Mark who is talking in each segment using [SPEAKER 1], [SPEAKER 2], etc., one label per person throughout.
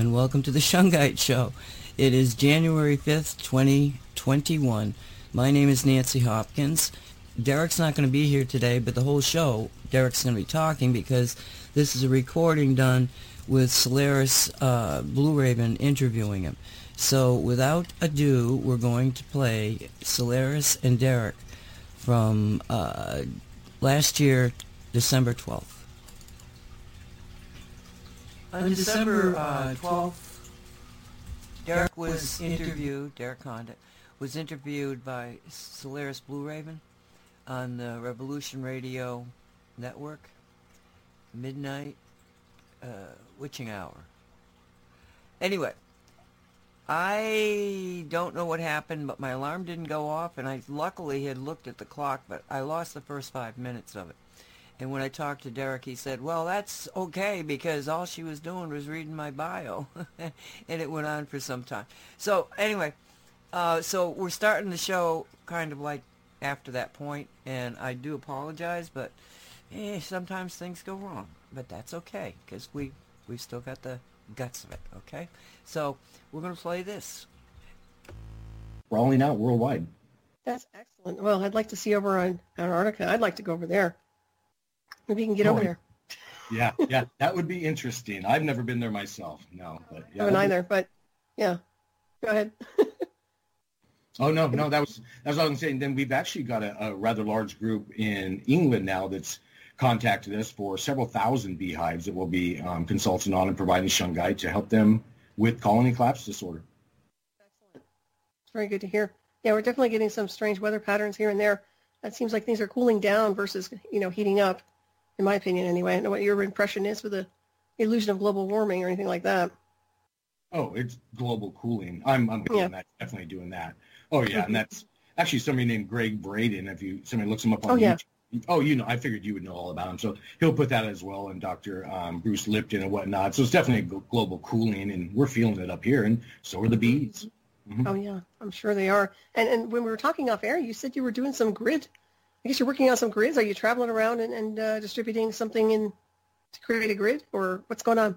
[SPEAKER 1] and welcome to the Shungite Show. It is January 5th, 2021. My name is Nancy Hopkins. Derek's not going to be here today, but the whole show, Derek's going to be talking because this is a recording done with Solaris uh, Blue Raven interviewing him. So without ado, we're going to play Solaris and Derek from uh, last year, December 12th. On December uh, 12th, Derek was interviewed, Derek Condit, was interviewed by Solaris Blue Raven on the Revolution Radio Network, midnight uh, witching hour. Anyway, I don't know what happened, but my alarm didn't go off, and I luckily had looked at the clock, but I lost the first five minutes of it. And when I talked to Derek, he said, well, that's okay because all she was doing was reading my bio. and it went on for some time. So anyway, uh, so we're starting the show kind of like after that point, and I do apologize, but eh, sometimes things go wrong. But that's okay because we, we've still got the guts of it, okay? So we're going to play this.
[SPEAKER 2] Rolling out worldwide.
[SPEAKER 3] That's excellent. Well, I'd like to see over on Antarctica. I'd like to go over there. Maybe you can get oh, over there.
[SPEAKER 2] Yeah, yeah, that would be interesting. I've never been there myself. No, but yeah,
[SPEAKER 3] haven't either. But yeah, go ahead.
[SPEAKER 2] oh no, no, that was that was what I was saying. Then we've actually got a, a rather large group in England now that's contacted us for several thousand beehives that we'll be um, consulting on and providing shungite to help them with colony collapse disorder.
[SPEAKER 3] Excellent. It's very good to hear. Yeah, we're definitely getting some strange weather patterns here and there. It seems like things are cooling down versus you know heating up in my opinion anyway. I don't know what your impression is with the illusion of global warming or anything like that.
[SPEAKER 2] Oh, it's global cooling. I'm, I'm yeah. that, definitely doing that. Oh yeah, and that's actually somebody named Gregg Braden. If you somebody looks him up on
[SPEAKER 3] oh,
[SPEAKER 2] yeah. YouTube. Oh, you know, I figured you would know all about him. So he'll put that as well, and Dr. Um, Bruce Lipton and whatnot. So it's definitely global cooling, and we're feeling it up here, and so are the bees.
[SPEAKER 3] Mm-hmm. Oh yeah, I'm sure they are. And and when we were talking off air, you said you were doing some grid I guess you're working on some grids. Are you traveling around and, and uh, distributing something in to create a grid, or what's going on?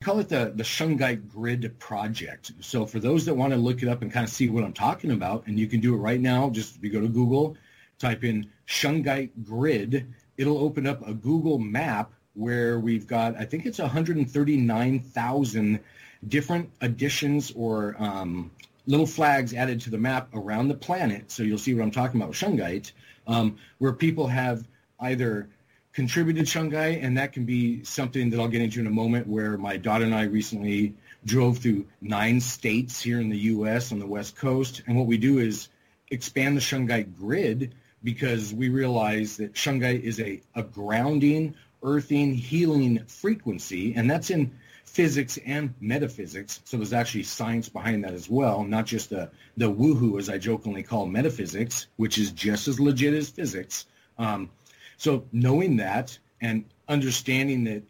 [SPEAKER 2] We call it the the Shungite Grid Project. So for those that want to look it up and kind of see what I'm talking about, and you can do it right now. Just you go to Google, type in Shungite Grid, it'll open up a Google map where we've got I think it's 139,000 different additions or um, little flags added to the map around the planet. So you'll see what I'm talking about Shungite um, where people have either contributed shungite, and that can be something that I'll get into in a moment, where my daughter and I recently drove through nine states here in the U.S. on the West Coast, and what we do is expand the shungite grid because we realize that shungite is a, a grounding, earthing, healing frequency, and that's in physics and metaphysics. So there's actually science behind that as well, not just the, the woohoo, as I jokingly call metaphysics, which is just as legit as physics. Um, so knowing that and understanding that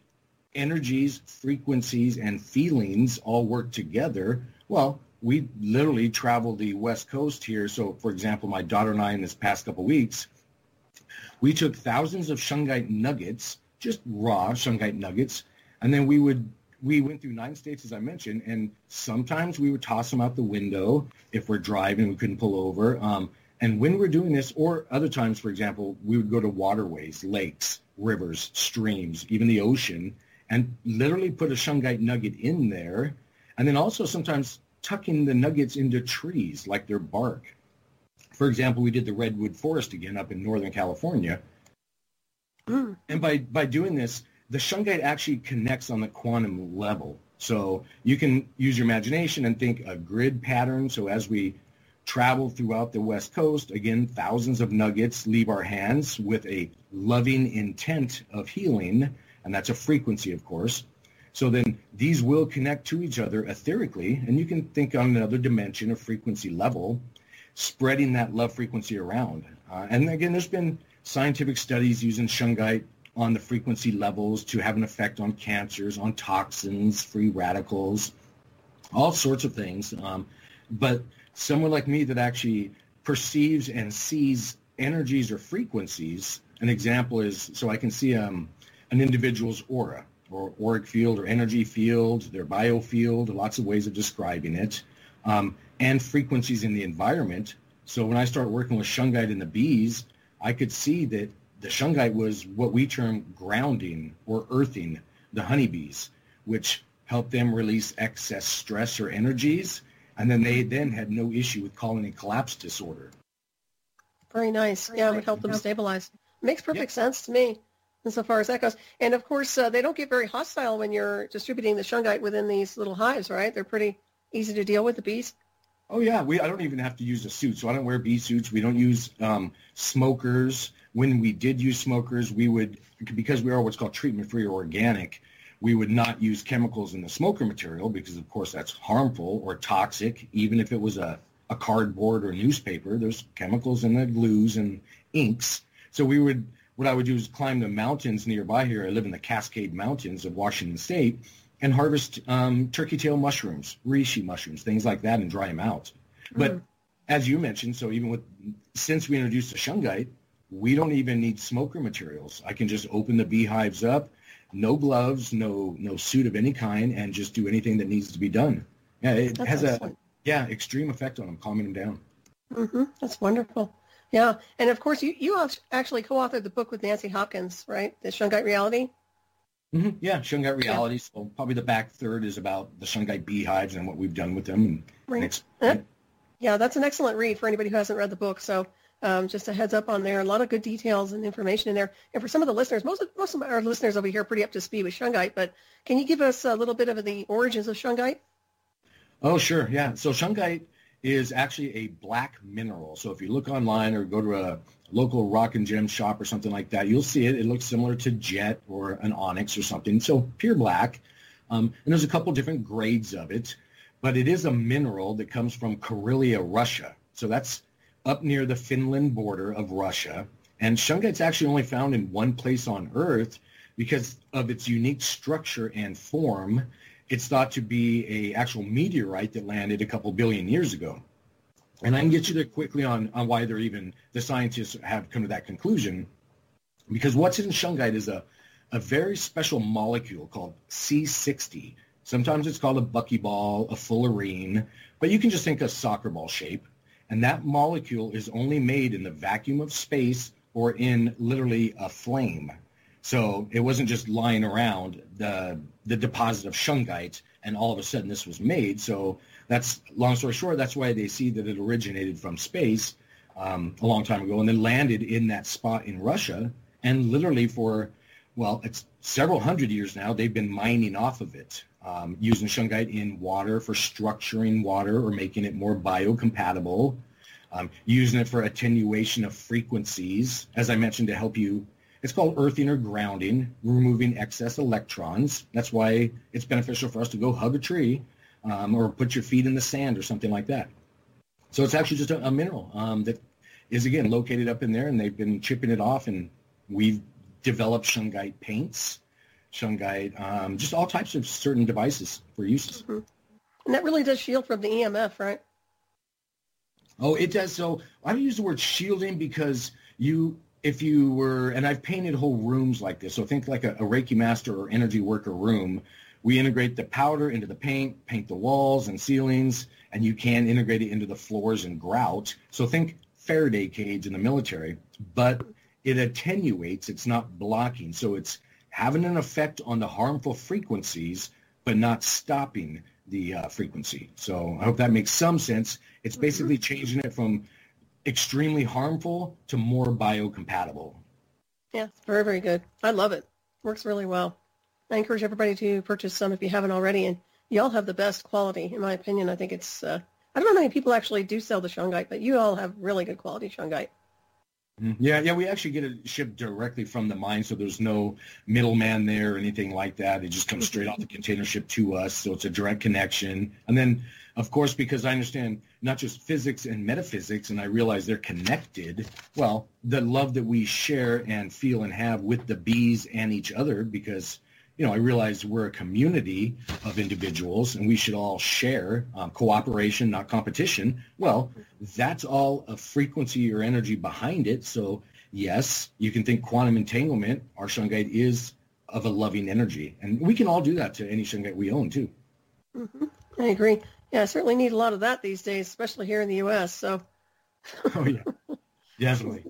[SPEAKER 2] energies, frequencies, and feelings all work together, well, we literally travel the West Coast here. So, for example, my daughter and I in this past couple weeks, we took thousands of shungite nuggets, just raw shungite nuggets, and then we would we went through nine states, as I mentioned, and sometimes we would toss them out the window if we're driving, we couldn't pull over. Um, and when we're doing this, or other times, for example, we would go to waterways, lakes, rivers, streams, even the ocean, and literally put a shungite nugget in there. And then also sometimes tucking the nuggets into trees like their bark. For example, we did the redwood forest again up in Northern California. Mm. And by, by doing this, the shungite actually connects on the quantum level. So you can use your imagination and think a grid pattern. So as we travel throughout the West Coast, again, thousands of nuggets leave our hands with a loving intent of healing, and that's a frequency, of course. So then these will connect to each other etherically, and you can think on another dimension, a frequency level, spreading that love frequency around. Uh, and again, there's been scientific studies using shungite on the frequency levels to have an effect on cancers, on toxins, free radicals, all sorts of things. Um, but someone like me that actually perceives and sees energies or frequencies, an example is, so I can see um, an individual's aura. or auric field or energy field, their biofield, lots of ways of describing it, um, and frequencies in the environment. So when I start working with shungite and the bees, I could see that the shungite was what we term grounding or earthing the honeybees, which helped them release excess stress or energies. And then they then had no issue with colony collapse disorder.
[SPEAKER 3] Very nice. Yeah, it would help them stabilize. Makes perfect sense to me insofar as that goes. And of course, uh, they don't get very hostile when you're distributing the shungite within these little hives, right? They're pretty easy to deal with, the bees.
[SPEAKER 2] Oh yeah, we I don't even have to use a suit, so I don't wear bee suits. We don't use um, smokers. When we did use smokers, we would because we are what's called treatment free or organic. We would not use chemicals in the smoker material because, of course, that's harmful or toxic. Even if it was a, a cardboard or newspaper, there's chemicals in the glues and inks. So we would what I would do is climb the mountains nearby here. I live in the Cascade Mountains of Washington State and harvest um, turkey tail mushrooms, reishi mushrooms, things like that, and dry them out. Mm. But as you mentioned, so even with since we introduced the shungite, we don't even need smoker materials. I can just open the beehives up, no gloves, no no suit of any kind, and just do anything that needs to be done. Yeah, it That's has excellent. a yeah extreme effect on them, calming them down.
[SPEAKER 3] Mm-hmm. That's wonderful. Yeah, and of course, you you actually co-authored the book with Nancy Hopkins, right? The Shungite Reality.
[SPEAKER 2] Mm-hmm. Yeah, Shungite Reality. Yeah. So probably the back third is about the Shungite beehives and what we've done with them. And,
[SPEAKER 3] right. and yeah, that's an excellent read for anybody who hasn't read the book. So um, just a heads up on there. A lot of good details and information in there. And for some of the listeners, most of, most of our listeners over here are pretty up to speed with Shungite. But can you give us a little bit of the origins of Shungite?
[SPEAKER 2] Oh, sure. Yeah. So Shungite is actually a black mineral. So if you look online or go to a local rock and gem shop or something like that, you'll see it. It looks similar to jet or an onyx or something. So pure black. Um, and there's a couple different grades of it, but it is a mineral that comes from Karelia, Russia. So that's up near the Finland border of Russia. And shungite's actually only found in one place on Earth because of its unique structure and form it's thought to be a actual meteorite that landed a couple billion years ago. And I can get you there quickly on, on why they're even, the scientists have come to that conclusion. Because what's in shungite is a, a very special molecule called C60. Sometimes it's called a buckyball, a fullerene, but you can just think of soccer ball shape. And that molecule is only made in the vacuum of space or in literally a flame. So it wasn't just lying around the the deposit of shungite, and all of a sudden this was made. So that's long story short. That's why they see that it originated from space um, a long time ago, and then landed in that spot in Russia, and literally for well, it's several hundred years now. They've been mining off of it, um, using shungite in water for structuring water or making it more biocompatible. Um, using it for attenuation of frequencies, as I mentioned, to help you it's called earthing or grounding, removing excess electrons. That's why it's beneficial for us to go hug a tree um, or put your feet in the sand or something like that. So it's actually just a, a mineral um, that is, again, located up in there, and they've been chipping it off, and we've developed shungite paints, shungite, um, just all types of certain devices for uses. Mm-hmm.
[SPEAKER 3] And that really does shield from the EMF, right?
[SPEAKER 2] Oh, it does. So I use the word shielding because you if you were, and I've painted whole rooms like this. So think like a, a Reiki master or energy worker room. We integrate the powder into the paint, paint the walls and ceilings, and you can integrate it into the floors and grout. So think Faraday cage in the military, but it attenuates. It's not blocking. So it's having an effect on the harmful frequencies, but not stopping the uh, frequency. So I hope that makes some sense. It's mm-hmm. basically changing it from extremely harmful to more biocompatible.
[SPEAKER 3] Yeah, it's very, very good. I love it. Works really well. I encourage everybody to purchase some if you haven't already. And you all have the best quality, in my opinion. I think it's, uh, I don't know how many people actually do sell the shungite, but you all have really good quality shungite.
[SPEAKER 2] Mm-hmm. Yeah, yeah, we actually get it shipped directly from the mine, so there's no middleman there or anything like that. It just comes straight off the container ship to us, so it's a direct connection. And then of course, because I understand not just physics and metaphysics, and I realize they're connected. Well, the love that we share and feel and have with the bees and each other, because you know, I realize we're a community of individuals and we should all share um, cooperation, not competition. Well, that's all a frequency or energy behind it. So yes, you can think quantum entanglement. Our shungite is of a loving energy. And we can all do that to any shungite we own too.
[SPEAKER 3] Mm-hmm. I agree. Yeah, I certainly need a lot of that these days, especially here in the U.S. So.
[SPEAKER 2] oh yeah, definitely.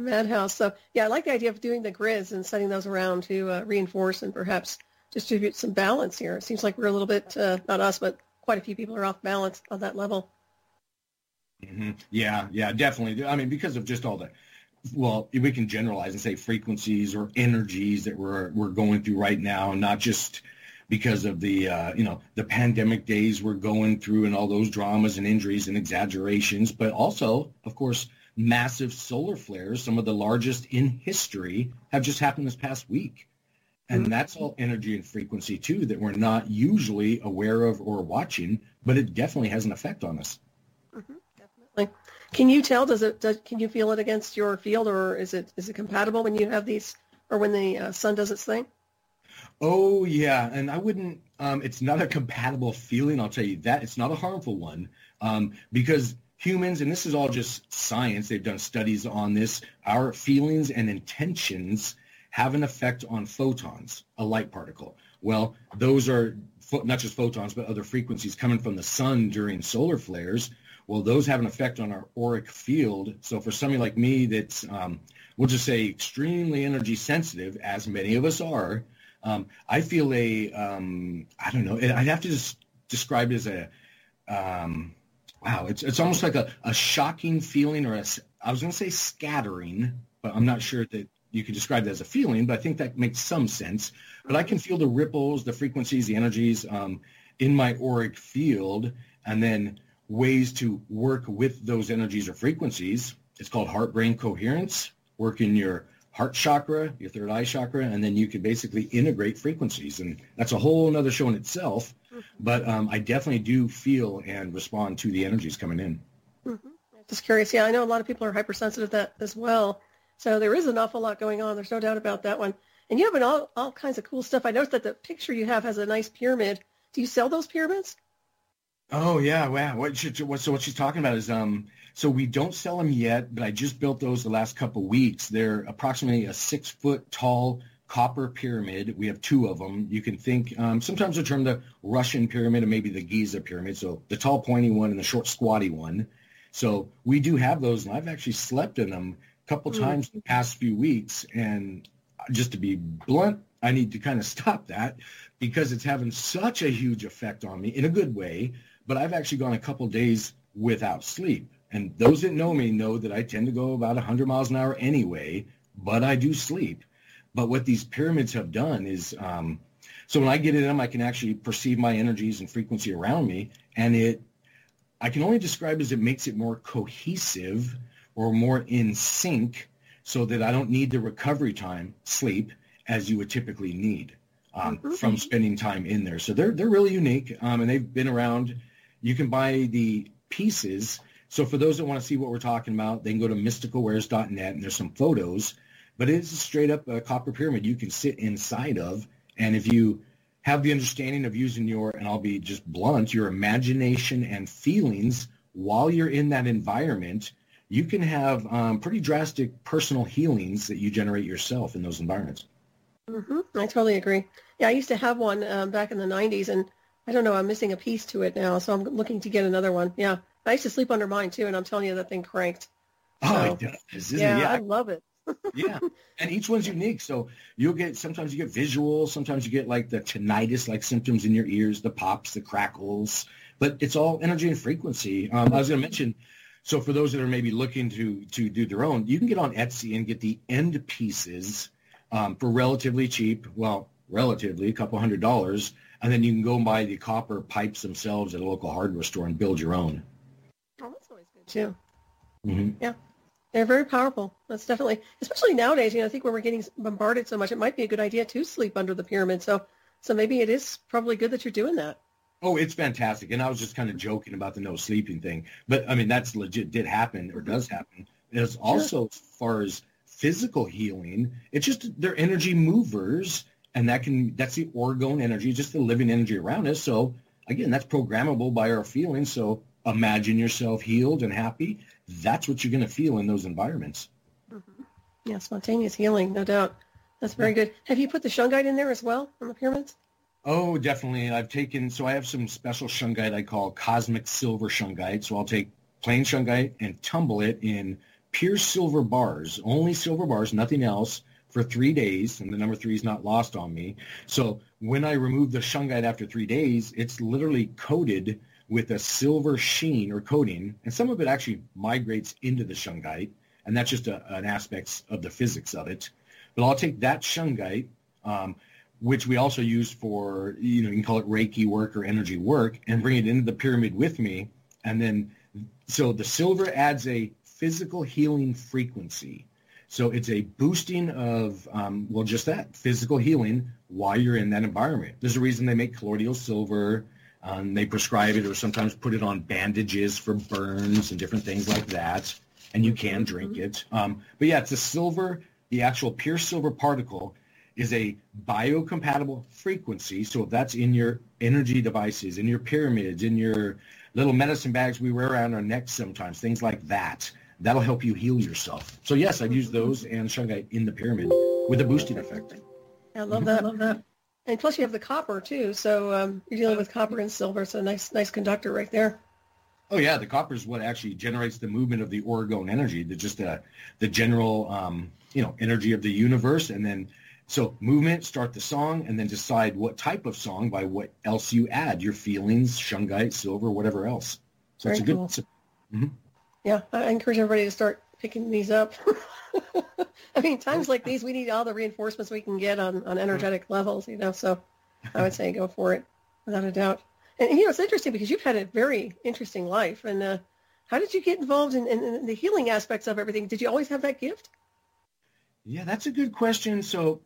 [SPEAKER 3] Madhouse. So yeah, I like the idea of doing the grids and setting those around to uh, reinforce and perhaps distribute some balance here. It seems like we're a little bit, uh, not us, but quite a few people are off balance on that level.
[SPEAKER 2] Mm-hmm. Yeah, yeah, definitely. I mean, because of just all the, well, we can generalize and say frequencies or energies that we're we're going through right now, not just because of the uh, you know the pandemic days we're going through and all those dramas and injuries and exaggerations, but also, of course, massive solar flares, some of the largest in history, have just happened this past week. And mm-hmm. that's all energy and frequency too that we're not usually aware of or watching, but it definitely has an effect on us.
[SPEAKER 3] Mm-hmm, definitely. Can you tell? Does it? Does, can you feel it against your field, or is it is it compatible when you have these, or when the uh, sun does its thing?
[SPEAKER 2] Oh yeah, and I wouldn't. Um, it's not a compatible feeling. I'll tell you that. It's not a harmful one um, because humans, and this is all just science. They've done studies on this. Our feelings and intentions have an effect on photons, a light particle. Well, those are not just photons, but other frequencies coming from the sun during solar flares. Well, those have an effect on our auric field. So for somebody like me that's, um, we'll just say extremely energy sensitive, as many of us are, um, I feel a, um, I don't know, I'd have to just describe it as a, um, wow, it's, it's almost like a, a shocking feeling or a, I was going to say scattering, but I'm not sure that you could describe that as a feeling, but I think that makes some sense. But I can feel the ripples, the frequencies, the energies um, in my auric field, and then ways to work with those energies or frequencies. It's called heart-brain coherence. Work in your heart chakra, your third eye chakra, and then you can basically integrate frequencies. And that's a whole other show in itself. Mm-hmm. But um, I definitely do feel and respond to the energies coming in.
[SPEAKER 3] Mm-hmm. Just curious. Yeah, I know a lot of people are hypersensitive to that as well. So there is an awful lot going on. There's no doubt about that one. And you have an all, all kinds of cool stuff. I noticed that the picture you have has a nice pyramid. Do you sell those pyramids?
[SPEAKER 2] Oh yeah, wow. What, she, what so what she's talking about is um so we don't sell them yet, but I just built those the last couple weeks. They're approximately a six foot tall copper pyramid. We have two of them. You can think um, sometimes they're termed the Russian pyramid or maybe the Giza pyramid. So the tall pointy one and the short squatty one. So we do have those, and I've actually slept in them a couple mm. times in the past few weeks. And just to be blunt, I need to kind of stop that because it's having such a huge effect on me in a good way. But I've actually gone a couple days without sleep. And those that know me know that I tend to go about 100 miles an hour anyway, but I do sleep. But what these pyramids have done is, um, so when I get in them, I can actually perceive my energies and frequency around me. And it, I can only describe as it makes it more cohesive or more in sync so that I don't need the recovery time, sleep, as you would typically need um, mm-hmm. from spending time in there. So they're, they're really unique um, and they've been around. You can buy the pieces. So for those that want to see what we're talking about, they can go to mysticalwares.net and there's some photos. But it is a straight up uh, copper pyramid you can sit inside of. And if you have the understanding of using your, and I'll be just blunt, your imagination and feelings while you're in that environment, you can have um, pretty drastic personal healings that you generate yourself in those environments.
[SPEAKER 3] Mm-hmm. I totally agree. Yeah, I used to have one um, back in the 90s, and I don't know, I'm missing a piece to it now, so I'm looking to get another one. Yeah, I used to sleep under mine too, and I'm telling you, that thing cranked.
[SPEAKER 2] So, oh, it does.
[SPEAKER 3] Yeah,
[SPEAKER 2] yeah,
[SPEAKER 3] I love it.
[SPEAKER 2] yeah, and each one's unique. So you'll get sometimes you get visuals, sometimes you get like the tinnitus like symptoms in your ears, the pops, the crackles, but it's all energy and frequency. Um, I was going to mention so for those that are maybe looking to to do their own, you can get on Etsy and get the end pieces um, for relatively cheap. Well, relatively a couple hundred dollars, and then you can go and buy the copper pipes themselves at a local hardware store and build your own.
[SPEAKER 3] Oh, that's always good too. Mm-hmm. Yeah, they're very powerful. That's definitely, especially nowadays. You know, I think when we're getting bombarded so much, it might be a good idea to sleep under the pyramid. So, so maybe it is probably good that you're doing that.
[SPEAKER 2] Oh, it's fantastic. And I was just kind of joking about the no sleeping thing. But I mean, that's legit did happen or does happen. As also sure. as far as physical healing, it's just they're energy movers and that can that's the orgone energy, just the living energy around us. So again, that's programmable by our feelings. So imagine yourself healed and happy. That's what you're going to feel in those environments.
[SPEAKER 3] Mm-hmm. Yeah, spontaneous healing, no doubt. That's very good. Have you put the shungite in there as well on the pyramids?
[SPEAKER 2] Oh, definitely. I've taken, so I have some special shungite I call cosmic silver shungite. So I'll take plain shungite and tumble it in pure silver bars, only silver bars, nothing else, for three days. And the number three is not lost on me. So when I remove the shungite after three days, it's literally coated with a silver sheen or coating. And some of it actually migrates into the shungite. And that's just a, an aspect of the physics of it. But I'll take that shungite, um, which we also use for, you know, you can call it Reiki work or energy work, and bring it into the pyramid with me. And then, so the silver adds a physical healing frequency. So it's a boosting of, um, well, just that, physical healing while you're in that environment. There's a reason they make colloidal silver. Um, they prescribe it or sometimes put it on bandages for burns and different things like that. And you can drink mm-hmm. it. Um, but yeah, it's a silver the actual pure silver particle is a biocompatible frequency. So if that's in your energy devices, in your pyramids, in your little medicine bags we wear around our necks sometimes, things like that, that'll help you heal yourself. So yes, I've used those and shungite in the pyramid with a boosting effect.
[SPEAKER 3] I love that. I love that. And plus you have the copper too. So um, you're dealing with copper and silver. So nice, nice conductor right there.
[SPEAKER 2] Oh yeah, the copper is what actually generates the movement of the orgone energy, the just the the general um, you know energy of the universe, and then so movement, start the song, and then decide what type of song by what else you add your feelings, shungite, silver, whatever else. So Very it's a good.
[SPEAKER 3] Cool. Mm-hmm. Yeah, I encourage everybody to start picking these up. I mean, times like these, we need all the reinforcements we can get on on energetic levels, you know. So I would say go for it without a doubt. And, you know, it's interesting because you've had a very interesting life. And uh, how did you get involved in, in, in, the healing aspects of everything? Did you always have that gift?
[SPEAKER 2] Yeah, that's a good question. So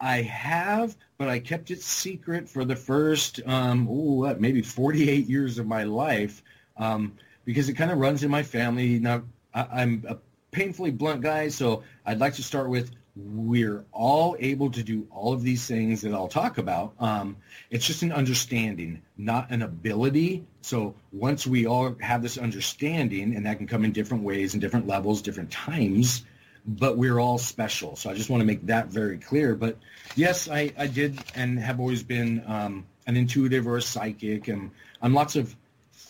[SPEAKER 2] I have, but I kept it secret for the first, um, ooh, what, maybe 48 years of my life um, because it kind of runs in my family. Now, I, I'm a painfully blunt guy, so I'd like to start with we're all able to do all of these things that I'll talk about. Um, it's just an understanding, not an ability. So once we all have this understanding, and that can come in different ways and different levels, different times, but we're all special. So I just want to make that very clear. But yes, I, I did and have always been um, an intuitive or a psychic, and I'm lots of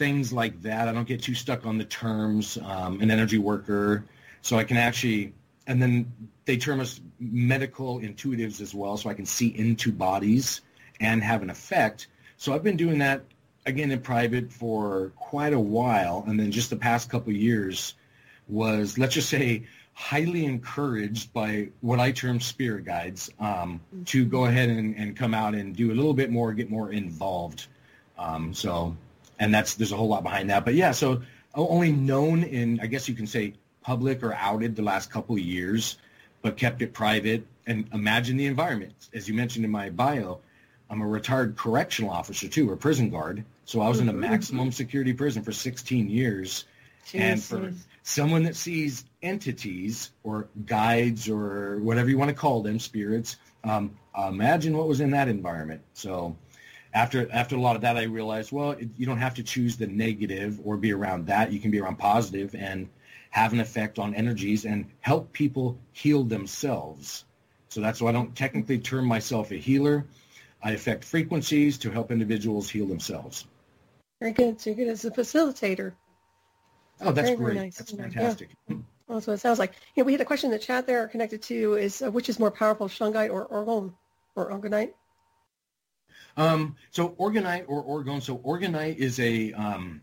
[SPEAKER 2] things like that. I don't get too stuck on the terms, um, an energy worker. So I can actually and then they term us medical intuitives as well, so I can see into bodies and have an effect. So I've been doing that again in private for quite a while, and then just the past couple years was let's just say highly encouraged by what I term spirit guides um, to go ahead and, and come out and do a little bit more, get more involved. Um, so, and that's there's a whole lot behind that. But yeah, so only known in I guess you can say public or outed the last couple of years, but kept it private. And imagine the environment. As you mentioned in my bio, I'm a retired correctional officer too, or prison guard. So I was in a mm-hmm. maximum security prison for 16 years. Jeez. And for someone that sees entities or guides or whatever you want to call them, spirits, um, imagine what was in that environment. So after after a lot of that, I realized, well, it, you don't have to choose the negative or be around that. You can be around positive and have an effect on energies and help people heal themselves. So that's why I don't technically term myself a healer. I affect frequencies to help individuals heal themselves.
[SPEAKER 3] Very good. So you're good as a facilitator.
[SPEAKER 2] Oh, that's very, great. Very nice. That's fantastic.
[SPEAKER 3] Yeah. That's what it sounds like. You know, we had a question in the chat there connected to is uh, which is more powerful, shungite or orgone or orgonite?
[SPEAKER 2] Um, so Orgonite or orgone. So Orgonite is a um,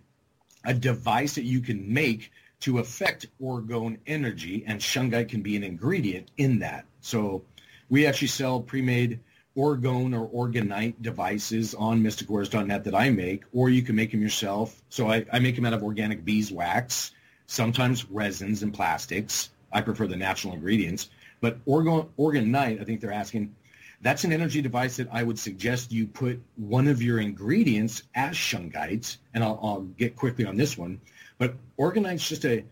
[SPEAKER 2] a device that you can make to affect orgone energy, and shungite can be an ingredient in that. So we actually sell pre-made orgone or orgonite devices on mysticwars.net that I make, or you can make them yourself. So I, I make them out of organic beeswax, sometimes resins and plastics. I prefer the natural ingredients. But orgon, orgonite, I think they're asking, that's an energy device that I would suggest you put one of your ingredients as shungite, and I'll, I'll get quickly on this one. But orgonite's just a,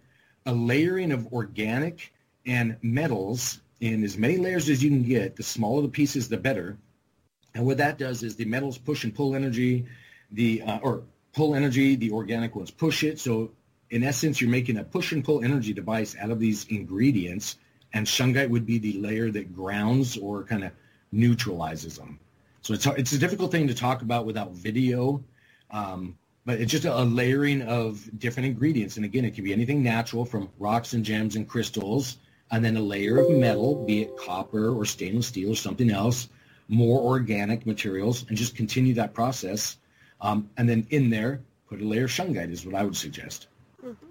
[SPEAKER 2] a layering of organic and metals in as many layers as you can get. The smaller the pieces, the better. And what that does is the metals push and pull energy, the uh, or pull energy. The organic ones push it. So in essence, you're making a push and pull energy device out of these ingredients, and shungite would be the layer that grounds or kind of neutralizes them. So it's it's a difficult thing to talk about without video, um, but it's just a, layering of different ingredients. And again, it can be anything natural from rocks and gems and crystals, and then a layer of metal, be it copper or stainless steel or something else, more organic materials, and just continue that process. Um, and then in there, put a layer of shungite is what I would suggest.
[SPEAKER 3] Mm-hmm.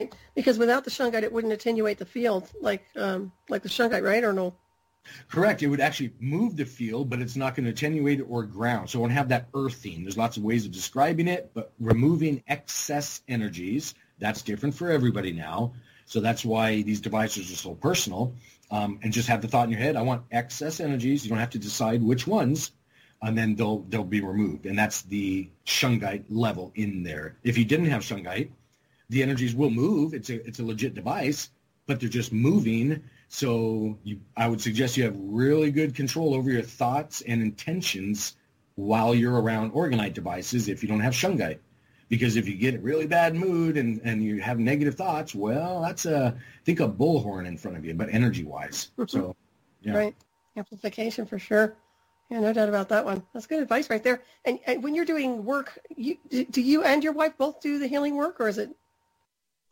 [SPEAKER 3] Right, because without the shungite, it wouldn't attenuate the field like um, like the shungite, right, or no?
[SPEAKER 2] Correct. It would actually move the field, but it's not going to attenuate it or ground. So it won't have that earthing. There's lots of ways of describing it, but removing excess energies, that's different for everybody now. So that's why these devices are so personal. Um, and just have the thought in your head, I want excess energies. You don't have to decide which ones, and then they'll they'll be removed. And that's the shungite level in there. If you didn't have shungite, the energies will move. It's a it's a legit device, but they're just moving so you, I would suggest you have really good control over your thoughts and intentions while you're around orgonite devices if you don't have shungite. Because if you get a really bad mood and, and you have negative thoughts, well, that's a, think a bullhorn in front of you, but energy-wise. So,
[SPEAKER 3] yeah. Right. Amplification for sure. Yeah, no doubt about that one. That's good advice right there. And, and when you're doing work, you, do you and your wife both do the healing work, or is it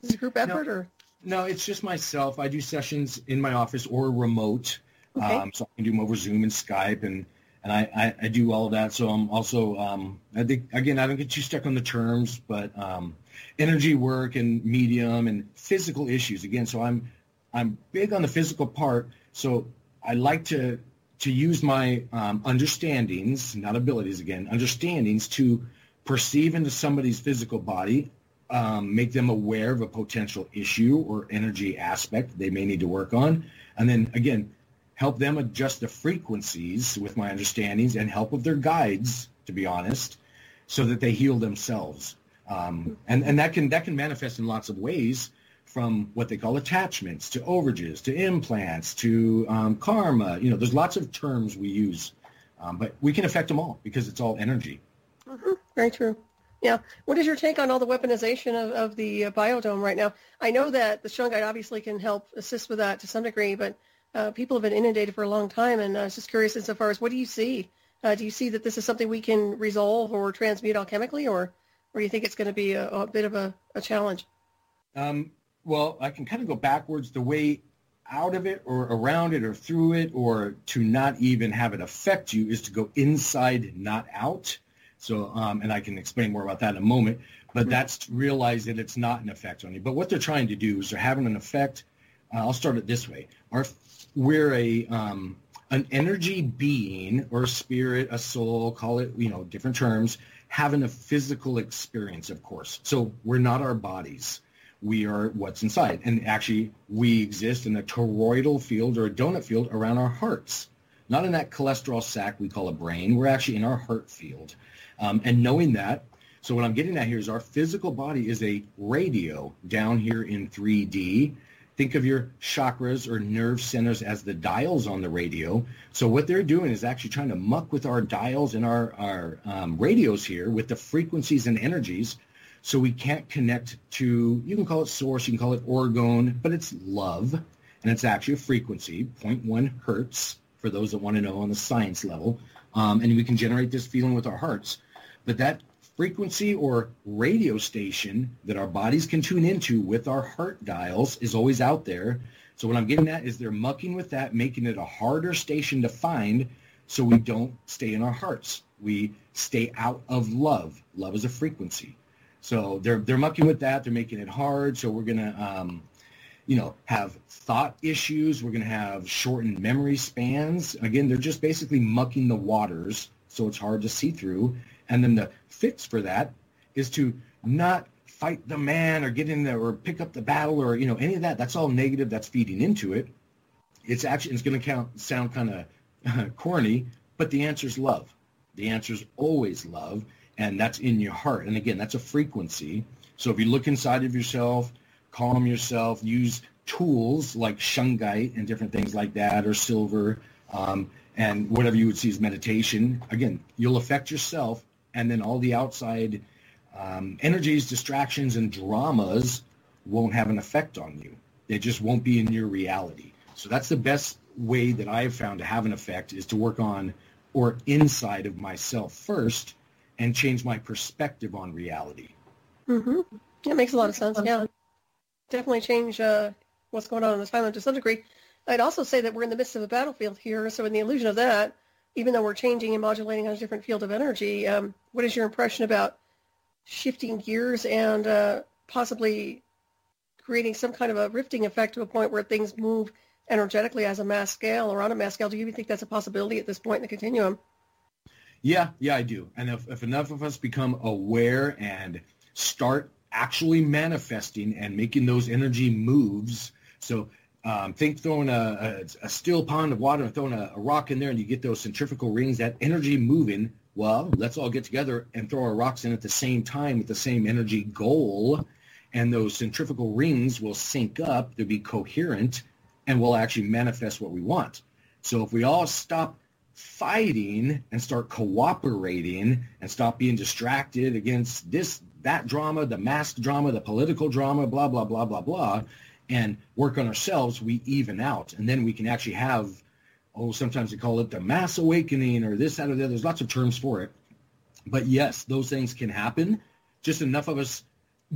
[SPEAKER 3] is it a group effort, no. or
[SPEAKER 2] no, it's just myself. I do sessions in my office or remote. Okay. Um, so I can do them over Zoom and Skype and, and I, I, I do all of that. So I'm also, um, I think, again, I don't get too stuck on the terms, but um, energy work and medium and physical issues. Again, so I'm, I'm big on the physical part. So I like to, to use my um, understandings, not abilities again, understandings to perceive into somebody's physical body um, make them aware of a potential issue or energy aspect they may need to work on. And then again, help them adjust the frequencies with my understandings and help with their guides, to be honest, so that they heal themselves. Um, and, and that can that can manifest in lots of ways from what they call attachments to overages to implants to um, karma. You know, there's lots of terms we use, um, but we can affect them all because it's all energy.
[SPEAKER 3] Mm-hmm. Very true. Yeah. What is your take on all the weaponization of, of the uh, biodome right now? I know that the shungite obviously can help assist with that to some degree, but uh, people have been inundated for a long time, and I was just curious insofar as what do you see? Uh, do you see that this is something we can resolve or transmute alchemically, or, or do you think it's going to be a, a, bit of a, a challenge?
[SPEAKER 2] Um, well, I can kind of go backwards. The way out of it or around it or through it or to not even have it affect you is to go inside, not out. So, um, and I can explain more about that in a moment. But mm-hmm. that's realize that it's not an effect on you. But what they're trying to do is they're having an effect. Uh, I'll start it this way: Our, we're a um, an energy being or a spirit, a soul, call it you know different terms, having a physical experience, of course. So we're not our bodies. We are what's inside. And actually, we exist in a toroidal field or a donut field around our hearts. Not in that cholesterol sac we call a brain. We're actually in our heart field. Um, and knowing that, so what I'm getting at here is our physical body is a radio down here in 3D. Think of your chakras or nerve centers as the dials on the radio. So what they're doing is actually trying to muck with our dials and our, our um, radios here with the frequencies and energies so we can't connect to, you can call it source, you can call it orgone, but it's love. And it's actually a frequency, 0.1 hertz, for those that want to know on the science level. Um, and we can generate this feeling with our hearts. But that frequency or radio station that our bodies can tune into with our heart dials is always out there. So what I'm getting at is they're mucking with that, making it a harder station to find so we don't stay in our hearts. We stay out of love. Love is a frequency. So they're they're mucking with that. They're making it hard. So we're gonna um, you know have thought issues. We're gonna have shortened memory spans. Again, they're just basically mucking the waters so it's hard to see through. And then the fix for that is to not fight the man or get in there or pick up the battle or, you know, any of that. That's all negative. That's feeding into it. It's actually, it's going to sound kind of corny, but the answer is love. The answer is always love. And that's in your heart. And again, that's a frequency. So if you look inside of yourself, calm yourself, use tools like shungite and different things like that or silver um, and whatever you would see as meditation. Again, you'll affect yourself and then all the outside um, energies, distractions, and dramas won't have an effect on you. They just won't be in your reality. So that's the best way that I have found to have an effect is to work on or inside of myself first and change my perspective on reality.
[SPEAKER 3] Mm-hmm. That makes a lot of sense. Yeah, definitely change uh, what's going on in this island to some degree. I'd also say that we're in the midst of a battlefield here, so in the illusion of that, even though we're changing and modulating on a different field of energy, um, what is your impression about shifting gears and uh, possibly creating some kind of a rifting effect to a point where things move energetically as a mass scale or on a mass scale? Do you even think that's a possibility at this point in the continuum?
[SPEAKER 2] Yeah, yeah, I do. And if, if enough of us become aware and start actually manifesting and making those energy moves, so um, think throwing a, a, a, still pond of water and throwing a, a, rock in there and you get those centrifugal rings, that energy moving, well, let's all get together and throw our rocks in at the same time with the same energy goal. And those centrifugal rings will sync up, they'll be coherent, and we'll actually manifest what we want. So if we all stop fighting and start cooperating and stop being distracted against this, that drama, the mask drama, the political drama, blah, blah, blah, blah, blah, and work on ourselves, we even out. And then we can actually have, oh, sometimes they call it the mass awakening or this, that, or the other. There's lots of terms for it. But yes, those things can happen. Just enough of us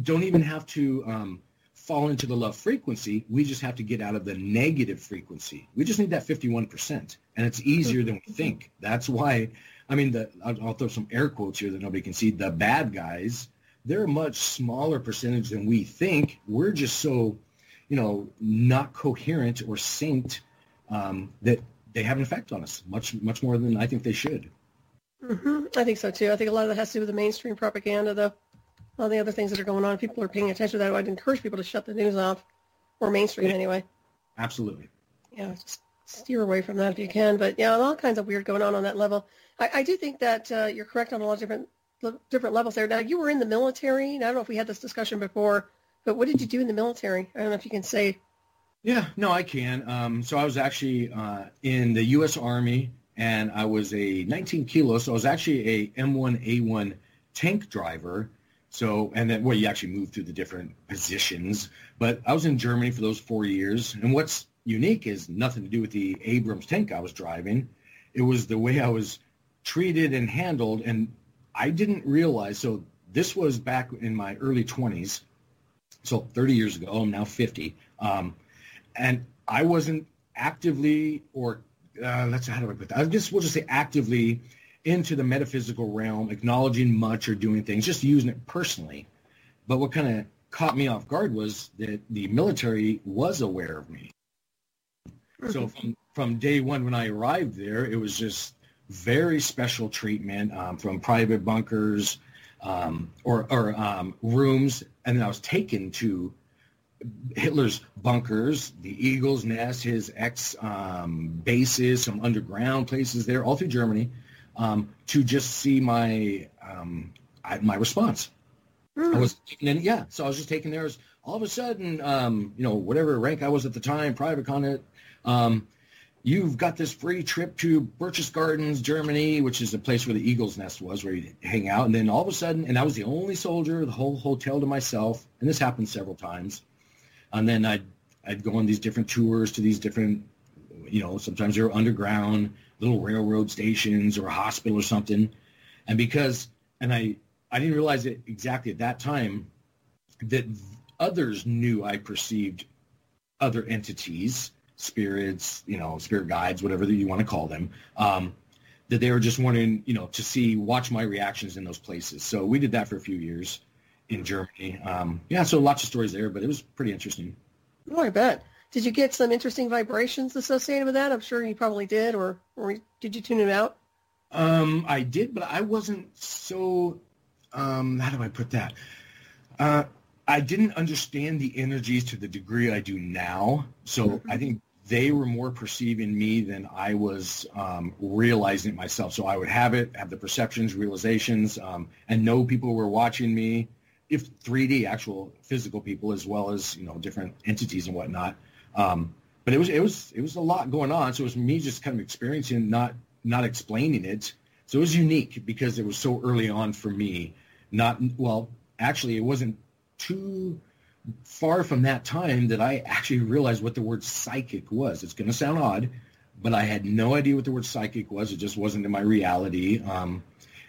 [SPEAKER 2] don't even have to um, fall into the love frequency. We just have to get out of the negative frequency. We just need that 51%. And it's easier than we think. That's why, I mean, the, I'll, I'll throw some air quotes here that nobody can see. The bad guys, they're a much smaller percentage than we think. We're just so, you know, not coherent or synced um, that they have an effect on us much, much more than I think they should.
[SPEAKER 3] Mm-hmm. I think so too. I think a lot of that has to do with the mainstream propaganda, though all the other things that are going on. People are paying attention to that. I'd encourage people to shut the news off, or mainstream yeah. anyway.
[SPEAKER 2] Absolutely.
[SPEAKER 3] Yeah, just steer away from that if you can. But yeah, all kinds of weird going on on that level. I, I do think that uh, you're correct on a lot of different different levels there. Now, you were in the military. and I don't know if we had this discussion before, but what did you do in the military? I don't know if you can say.
[SPEAKER 2] Yeah, no, I can. Um, so I was actually uh, in the U.S. Army, and I was a 19 kilo. So I was actually a M1A1 tank driver so, and then, well, you actually move through the different positions. But I was in Germany for those four years. And what's unique is nothing to do with the Abrams tank I was driving. It was the way I was treated and handled. And I didn't realize, so this was back in my early 20s. So 30 years ago, I'm now 50. Um, and I wasn't actively or uh, let's how do I put that? I guess we'll just say actively into the metaphysical realm, acknowledging much or doing things, just using it personally. But what kind of caught me off guard was that the military was aware of me. So from, from day one when I arrived there, it was just very special treatment um, from private bunkers um, or, or um, rooms. And then I was taken to Hitler's bunkers, the Eagle's Nest, his ex um, bases, some underground places there, all through Germany um, to just see my um, I, my response. Mm. I was taking in, yeah. So I was just taking theirs. All of a sudden, um, you know, whatever rank I was at the time, private content, um, you've got this free trip to Berchtesgadens, Germany, which is the place where the Eagle's Nest was, where you hang out. And then all of a sudden, and I was the only soldier, the whole hotel to myself. And this happened several times. And then I'd I'd go on these different tours to these different, you know, sometimes they were underground little railroad stations or a hospital or something. And because, and I, I didn't realize it exactly at that time that others knew I perceived other entities, spirits, you know, spirit guides, whatever that you want to call them, um, that they were just wanting, you know, to see, watch my reactions in those places. So we did that for a few years in Germany. Um, yeah, so lots of stories there, but it was pretty interesting.
[SPEAKER 3] Oh, I bet. Did you get some interesting vibrations associated with that? I'm sure you probably did, or or did you tune it out?
[SPEAKER 2] Um, I did, but I wasn't so. Um, how do I put that? Uh, I didn't understand the energies to the degree I do now. So mm-hmm. I think they were more perceiving me than I was um, realizing it myself. So I would have it, have the perceptions, realizations, um, and know people were watching me. If 3D, actual physical people, as well as you know different entities and whatnot. Um, but it was it was it was a lot going on. So it was me just kind of experiencing, not not explaining it. So it was unique because it was so early on for me. Not well, actually, it wasn't too far from that time that I actually realized what the word psychic was. It's going to sound odd, but I had no idea what the word psychic was. It just wasn't in my reality. Um,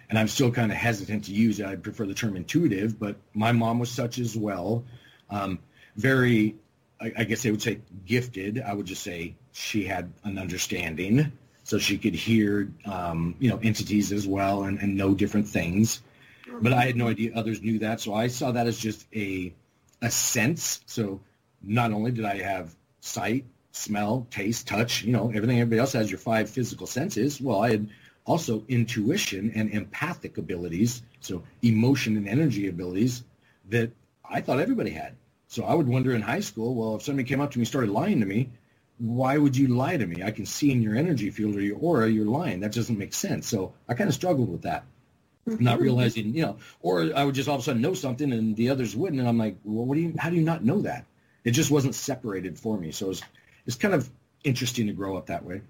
[SPEAKER 2] and I'm still kind of hesitant to use it. I prefer the term intuitive, but my mom was such as well. Um, very, I, I guess they would say gifted. I would just say she had an understanding so she could hear, um, you know, entities as well and, and know different things. But I had no idea others knew that. So I saw that as just a, a sense. So not only did I have sight, smell, taste, touch, you know, everything everybody else has your five physical senses. Well, I had also intuition and empathic abilities. So emotion and energy abilities that I thought everybody had. So I would wonder in high school, well, if somebody came up to me and started lying to me, why would you lie to me? I can see in your energy field or your aura you're lying. That doesn't make sense. So I kind of struggled with that. Not realizing, you know, or I would just all of a sudden know something and the others wouldn't. And I'm like, well, what do you, how do you not know that? It just wasn't separated for me. So it's, it's kind of interesting to grow up that way.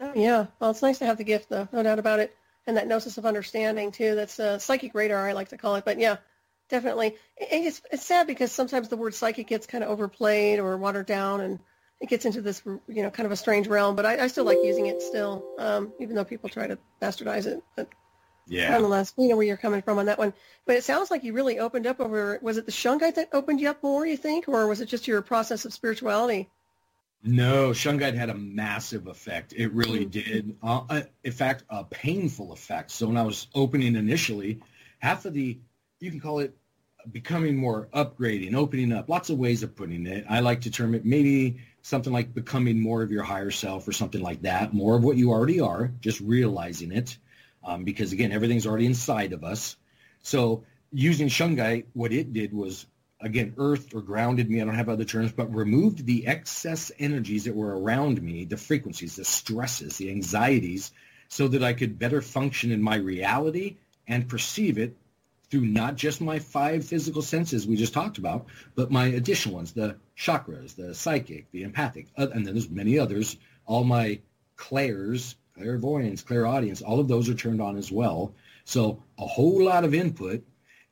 [SPEAKER 3] Oh, yeah. Well, it's nice to have the gift, though. No doubt about it. And that gnosis of understanding, too. That's a psychic radar, I like to call it. But, yeah, definitely. It's, it's sad because sometimes the word psychic gets kind of overplayed or watered down and it gets into this, you know, kind of a strange realm. But I, I still like using it still, um, even though people try to bastardize it. But
[SPEAKER 2] yeah.
[SPEAKER 3] nonetheless, we know where you're coming from on that one. But it sounds like you really opened up over, was it the Shungite that opened you up more, you think? Or was it just your process of spirituality?
[SPEAKER 2] No, Shungite had a massive effect. It really mm-hmm. did. Uh, uh, in fact, a painful effect. So when I was opening initially, half of the, you can call it becoming more upgrading, opening up, lots of ways of putting it. I like to term it maybe something like becoming more of your higher self or something like that, more of what you already are, just realizing it. Um, because again, everything's already inside of us. So using Shungite, what it did was, again, earthed or grounded me. I don't have other terms, but removed the excess energies that were around me, the frequencies, the stresses, the anxieties, so that I could better function in my reality and perceive it through not just my five physical senses we just talked about, but my additional ones, the chakras, the psychic, the empathic, and then there's many others. All my clairs, clairvoyance, clairaudience, all of those are turned on as well. So a whole lot of input,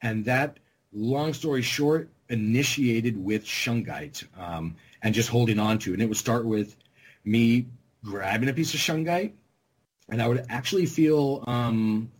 [SPEAKER 2] and that, long story short, initiated with shungite um, and just holding on to. And it would start with me grabbing a piece of shungite, and I would actually feel um,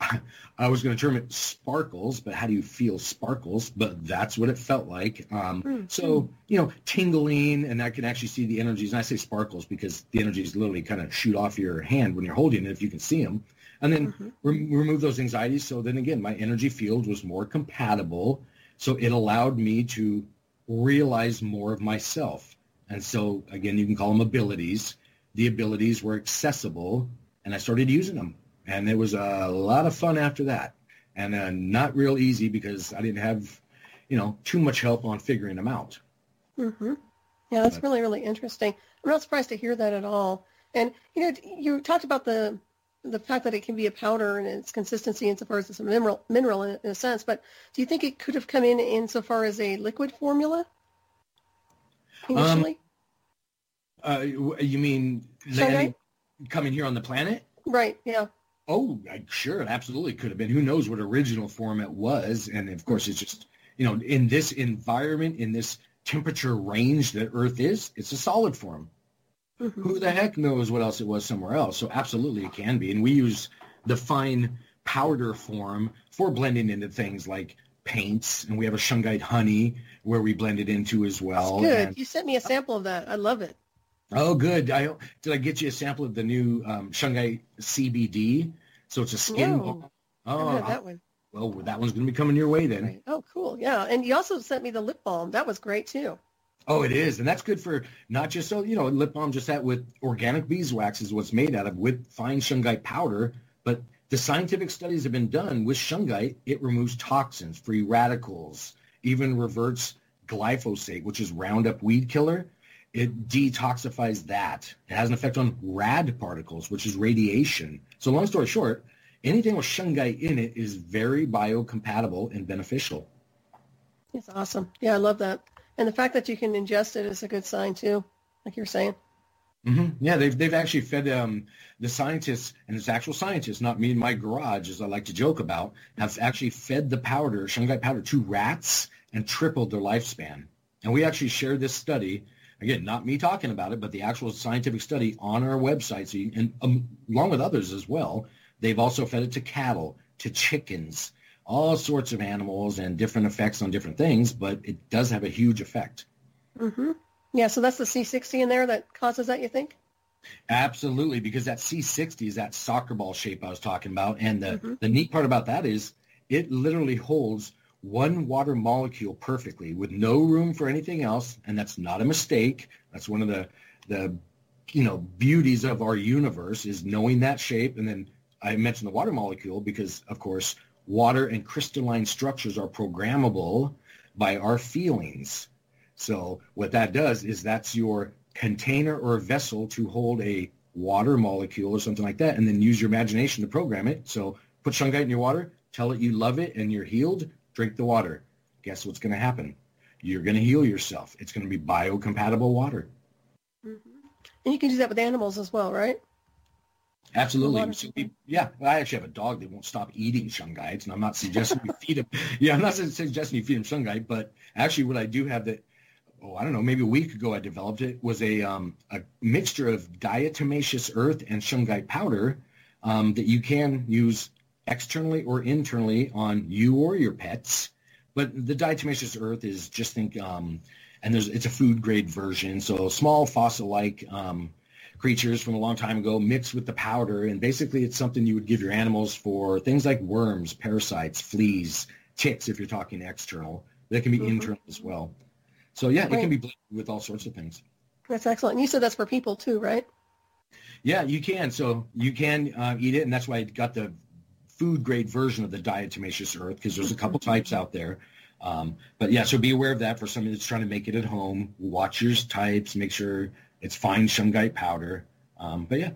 [SPEAKER 2] I was going to term it sparkles, but how do you feel sparkles? But that's what it felt like. Um, mm-hmm. So, you know, tingling, and I can actually see the energies. And I say sparkles because the energies literally kind of shoot off your hand when you're holding it, if you can see them. And then mm-hmm. re- remove those anxieties. So then again, my energy field was more compatible. So it allowed me to realize more of myself. And so, again, you can call them abilities. The abilities were accessible, and I started using them and it was a lot of fun after that, and uh, not real easy because I didn't have, you know, too much help on figuring them out.
[SPEAKER 3] Mm-hmm. Yeah, that's but, really really interesting. I'm not surprised to hear that at all. And you know, you talked about the the fact that it can be a powder and its consistency insofar as it's a mineral mineral in, in a sense. But do you think it could have come in insofar as a liquid formula initially?
[SPEAKER 2] Um, uh, you mean coming here on the planet?
[SPEAKER 3] Right. Yeah.
[SPEAKER 2] Oh, I, sure, it absolutely could have been. Who knows what original form it was? And of course, it's just you know, in this environment, in this temperature range that Earth is, it's a solid form. Mm-hmm. Who the heck knows what else it was somewhere else? So absolutely, it can be. And we use the fine powder form for blending into things like paints, and we have a shungite honey where we blend it into as well.
[SPEAKER 3] That's good.
[SPEAKER 2] And,
[SPEAKER 3] you sent me a sample of that. I love it.
[SPEAKER 2] Oh, good. I did I get you a sample of the new um, Shungite CBD? So it's a skin.
[SPEAKER 3] No, oh, that one.
[SPEAKER 2] Well, that one's going to be coming your way then.
[SPEAKER 3] Oh, cool. Yeah, and you also sent me the lip balm. That was great too.
[SPEAKER 2] Oh, it is, and that's good for not just so you know lip balm. Just that with organic beeswax is what's made out of with fine shungite powder. But the scientific studies have been done with shungite. It removes toxins, free radicals, even reverts glyphosate, which is Roundup weed killer it detoxifies that. It has an effect on rad particles, which is radiation. So long story short, anything with shungite in it is very biocompatible and beneficial.
[SPEAKER 3] It's awesome. Yeah, I love that. And the fact that you can ingest it is a good sign too, like you're saying.
[SPEAKER 2] Mm-hmm. Yeah, they've they've actually fed um, the scientists, and it's actual scientists, not me in my garage, as I like to joke about, have actually fed the powder, shungite powder, to rats and tripled their lifespan. And we actually shared this study, again, not me talking about it, but the actual scientific study on our website, so you, and um, along with others as well. They've also fed it to cattle, to chickens, all sorts of animals and different effects on different things, but it does have a huge effect.
[SPEAKER 3] Mm-hmm. Yeah, so that's the C60 in there that causes that, you think?
[SPEAKER 2] Absolutely, because that C60 is that soccer ball shape I was talking about. And the, mm-hmm. the neat part about that is it literally holds one water molecule perfectly with no room for anything else. And that's not a mistake. That's one of the, the you know, beauties of our universe is knowing that shape. And then I mentioned the water molecule because, of course, water and crystalline structures are programmable by our feelings. So what that does is that's your container or vessel to hold a water molecule or something like that, and then use your imagination to program it. So put shungite in your water, tell it you love it and you're healed, drink the water. Guess what's going to happen? You're going to heal yourself. It's going to be biocompatible water.
[SPEAKER 3] Mm-hmm. And you can do that with animals as well, right?
[SPEAKER 2] Absolutely. So we, yeah, I actually have a dog that won't stop eating shungite, and I'm not suggesting you feed him. Yeah, I'm not suggesting you feed him shungite, but actually, what I do have that, oh, I don't know, maybe a week ago I developed it was a um, a mixture of diatomaceous earth and shungite powder um, that you can use externally or internally on you or your pets. But the diatomaceous earth is just think, um, and there's it's a food grade version, so small fossil like. Um, creatures from a long time ago mixed with the powder. And basically it's something you would give your animals for things like worms, parasites, fleas, ticks, if you're talking external. That can be mm-hmm. internal as well. So yeah, right. it can be blended with all sorts of things.
[SPEAKER 3] That's excellent. And you said that's for people too, right?
[SPEAKER 2] Yeah, you can. So you can uh, eat it, and that's why I got the food grade version of the diatomaceous earth because there's a couple mm-hmm. types out there. Um, but yeah, so be aware of that for somebody that's trying to make it at home. Watch your types, make sure it's fine shungite powder. Um, but yeah.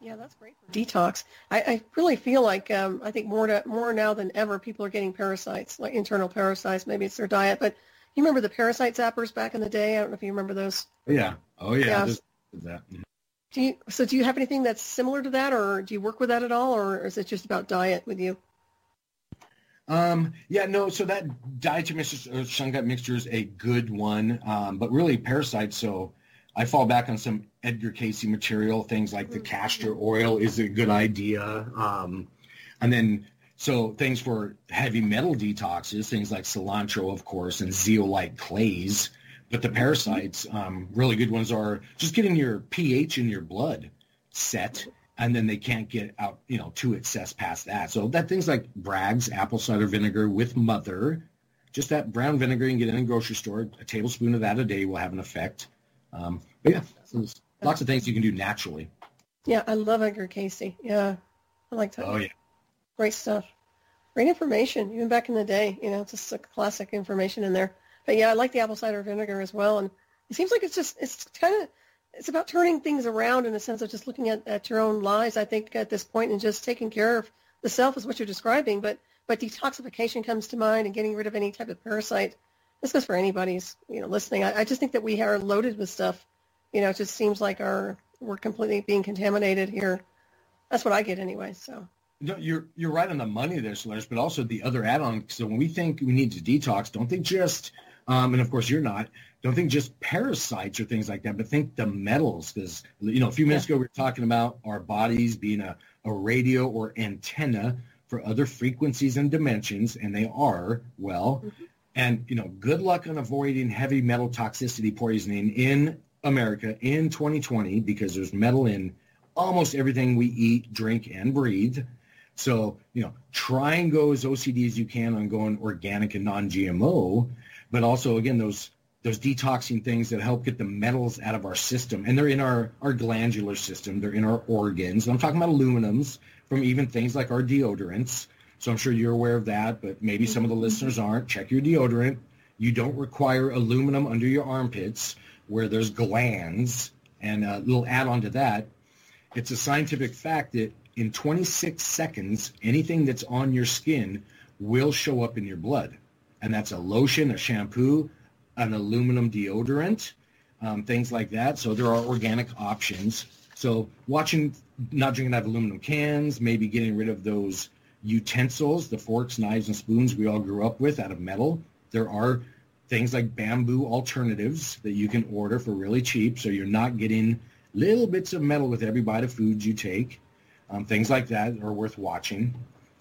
[SPEAKER 3] Yeah, that's great for detox. I, I really feel like um, I think more to, more now than ever, people are getting parasites, like internal parasites. Maybe it's their diet, but you remember the parasite zappers back in the day? I don't know if you remember those.
[SPEAKER 2] Yeah. Oh yeah. yeah. That.
[SPEAKER 3] Do you, so do you have anything that's similar to that, or do you work with that at all, or is it just about diet with you?
[SPEAKER 2] Um, yeah, no. So that diatomaceous shungite mixture is a good one, um, but really parasites. So I fall back on some Edgar Cayce material. Things like the mm-hmm. castor oil is a good idea. Um, and then so things for heavy metal detoxes, things like cilantro, of course, and zeolite clays. But the parasites, um, really good ones are just getting your pH in your blood set, and then they can't get out, you know, to excess past that. So that things like Bragg's apple cider vinegar with mother, just that brown vinegar you can get in a grocery store, a tablespoon of that a day will have an effect. Um, but yeah, there's lots of things you can do naturally.
[SPEAKER 3] Yeah, I love Edgar Cayce. Yeah, I like that.
[SPEAKER 2] Oh yeah,
[SPEAKER 3] great stuff. Great information, even back in the day. You know, just a classic information in there. But yeah, I like the apple cider vinegar as well. And it seems like it's just it's kind of it's about turning things around in the sense of just looking at, at your own lives. I think at this point and just taking care of the self is what you're describing. But but detoxification comes to mind and getting rid of any type of parasite this goes for anybody's you know listening. I, I just think that we are loaded with stuff. You know, it just seems like our we're completely being contaminated here. That's what I get anyway. So.
[SPEAKER 2] No, you're you're right on the money there, Solaris, but also the other add-on. So when we think we need to detox, don't think just, um, and of course you're not, don't think just parasites or things like that, but think the metals. Because you know, a few minutes yeah. ago we were talking about our bodies being a, a radio or antenna for other frequencies and dimensions, and they are. Well, mm-hmm. And, you know, good luck on avoiding heavy metal toxicity poisoning in America in 2020 because there's metal in almost everything we eat, drink, and breathe. So, you know, try and go as OCD as you can on going organic and non-GMO, but also, again, those those detoxing things that help get the metals out of our system. And they're in our, our glandular system. They're in our organs. And I'm talking about aluminums from even things like our deodorants. So I'm sure you're aware of that, but maybe some of the mm-hmm. listeners aren't. Check your deodorant. You don't require aluminum under your armpits where there's glands. And uh, a little add-on to that, it's a scientific fact that in 26 seconds, anything that's on your skin will show up in your blood. And that's a lotion, a shampoo, an aluminum deodorant, um, things like that. So there are organic options. So watching, not drinking out of aluminum cans, maybe getting rid of those utensils, the forks, knives, and spoons we all grew up with out of metal. There are things like bamboo alternatives that you can order for really cheap, so you're not getting little bits of metal with every bite of food you take. Um, things like that are worth watching.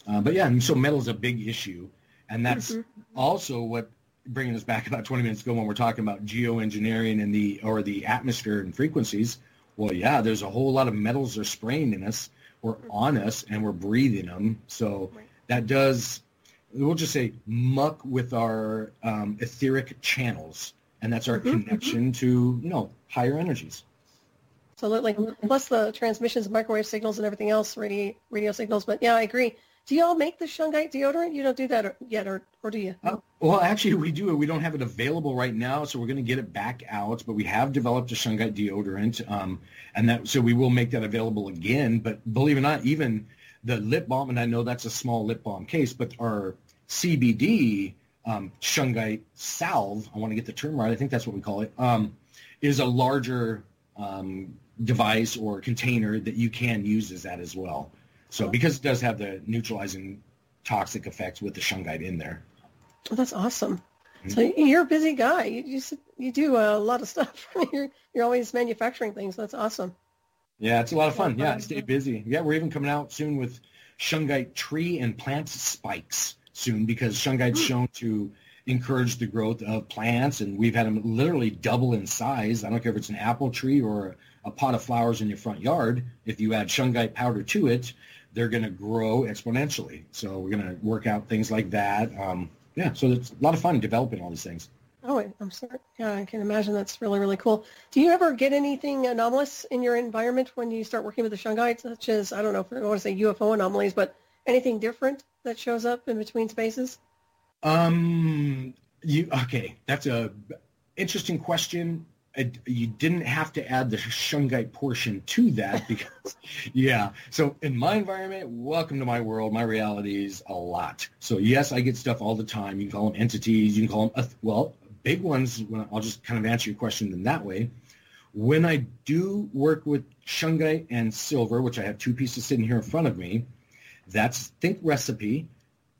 [SPEAKER 2] Uh, but yeah, so metal is a big issue, and that's mm-hmm. also what bringing us back about 20 minutes ago when we're talking about geoengineering and the or the atmosphere and frequencies. Well, yeah, there's a whole lot of metals are spraying in us or mm-hmm. on us, and we're breathing them. So that does, we'll just say, muck with our um, etheric channels, and that's our mm-hmm. mm-hmm. connection to you know higher energies.
[SPEAKER 3] Absolutely. Plus the transmissions, microwave signals, and everything else, radio radio signals. But yeah, I agree. Do y'all make the shungite deodorant? You don't do that yet, or, or do you? Uh,
[SPEAKER 2] well, actually, we do. We don't have it available right now, so we're going to get it back out. But we have developed a shungite deodorant, um, and that so we will make that available again. But believe it or not, even the lip balm, and I know that's a small lip balm case, but our CBD um, shungite salve, I want to get the term right. I think that's what we call it. Um, is a larger um, device or container that you can use as that as well. So because it does have the neutralizing toxic effects with the shungite in there.
[SPEAKER 3] Oh, that's awesome. Mm-hmm. So you're a busy guy. You you, you do a lot of stuff. you're you're always manufacturing things. That's awesome.
[SPEAKER 2] Yeah, it's a lot of fun. Yeah, stay busy. Yeah, we're even coming out soon with shungite tree and plant spikes soon because shungite's mm. shown to encourage the growth of plants, and we've had them literally double in size. I don't care if it's an apple tree or a pot of flowers in your front yard. If you add shungite powder to it, they're going to grow exponentially. So we're going to work out things like that. Um, yeah, so it's a lot of fun developing all these things.
[SPEAKER 3] Oh, I'm sorry. Yeah, I can imagine that's really, really cool. Do you ever get anything anomalous in your environment when you start working with the shungite, such as, I don't know if I want to say UFO anomalies, but anything different that shows up in between spaces?
[SPEAKER 2] Um, you okay? That's a interesting question you didn't have to add the shungite portion to that because yeah. So in my environment welcome to my world my reality is a lot. So yes i get stuff all the time. You can call them entities. You can call them well big ones. I'll just kind of answer your question in that way. When i do work with shungite and silver which i have two pieces sitting here in front of me that's think recipe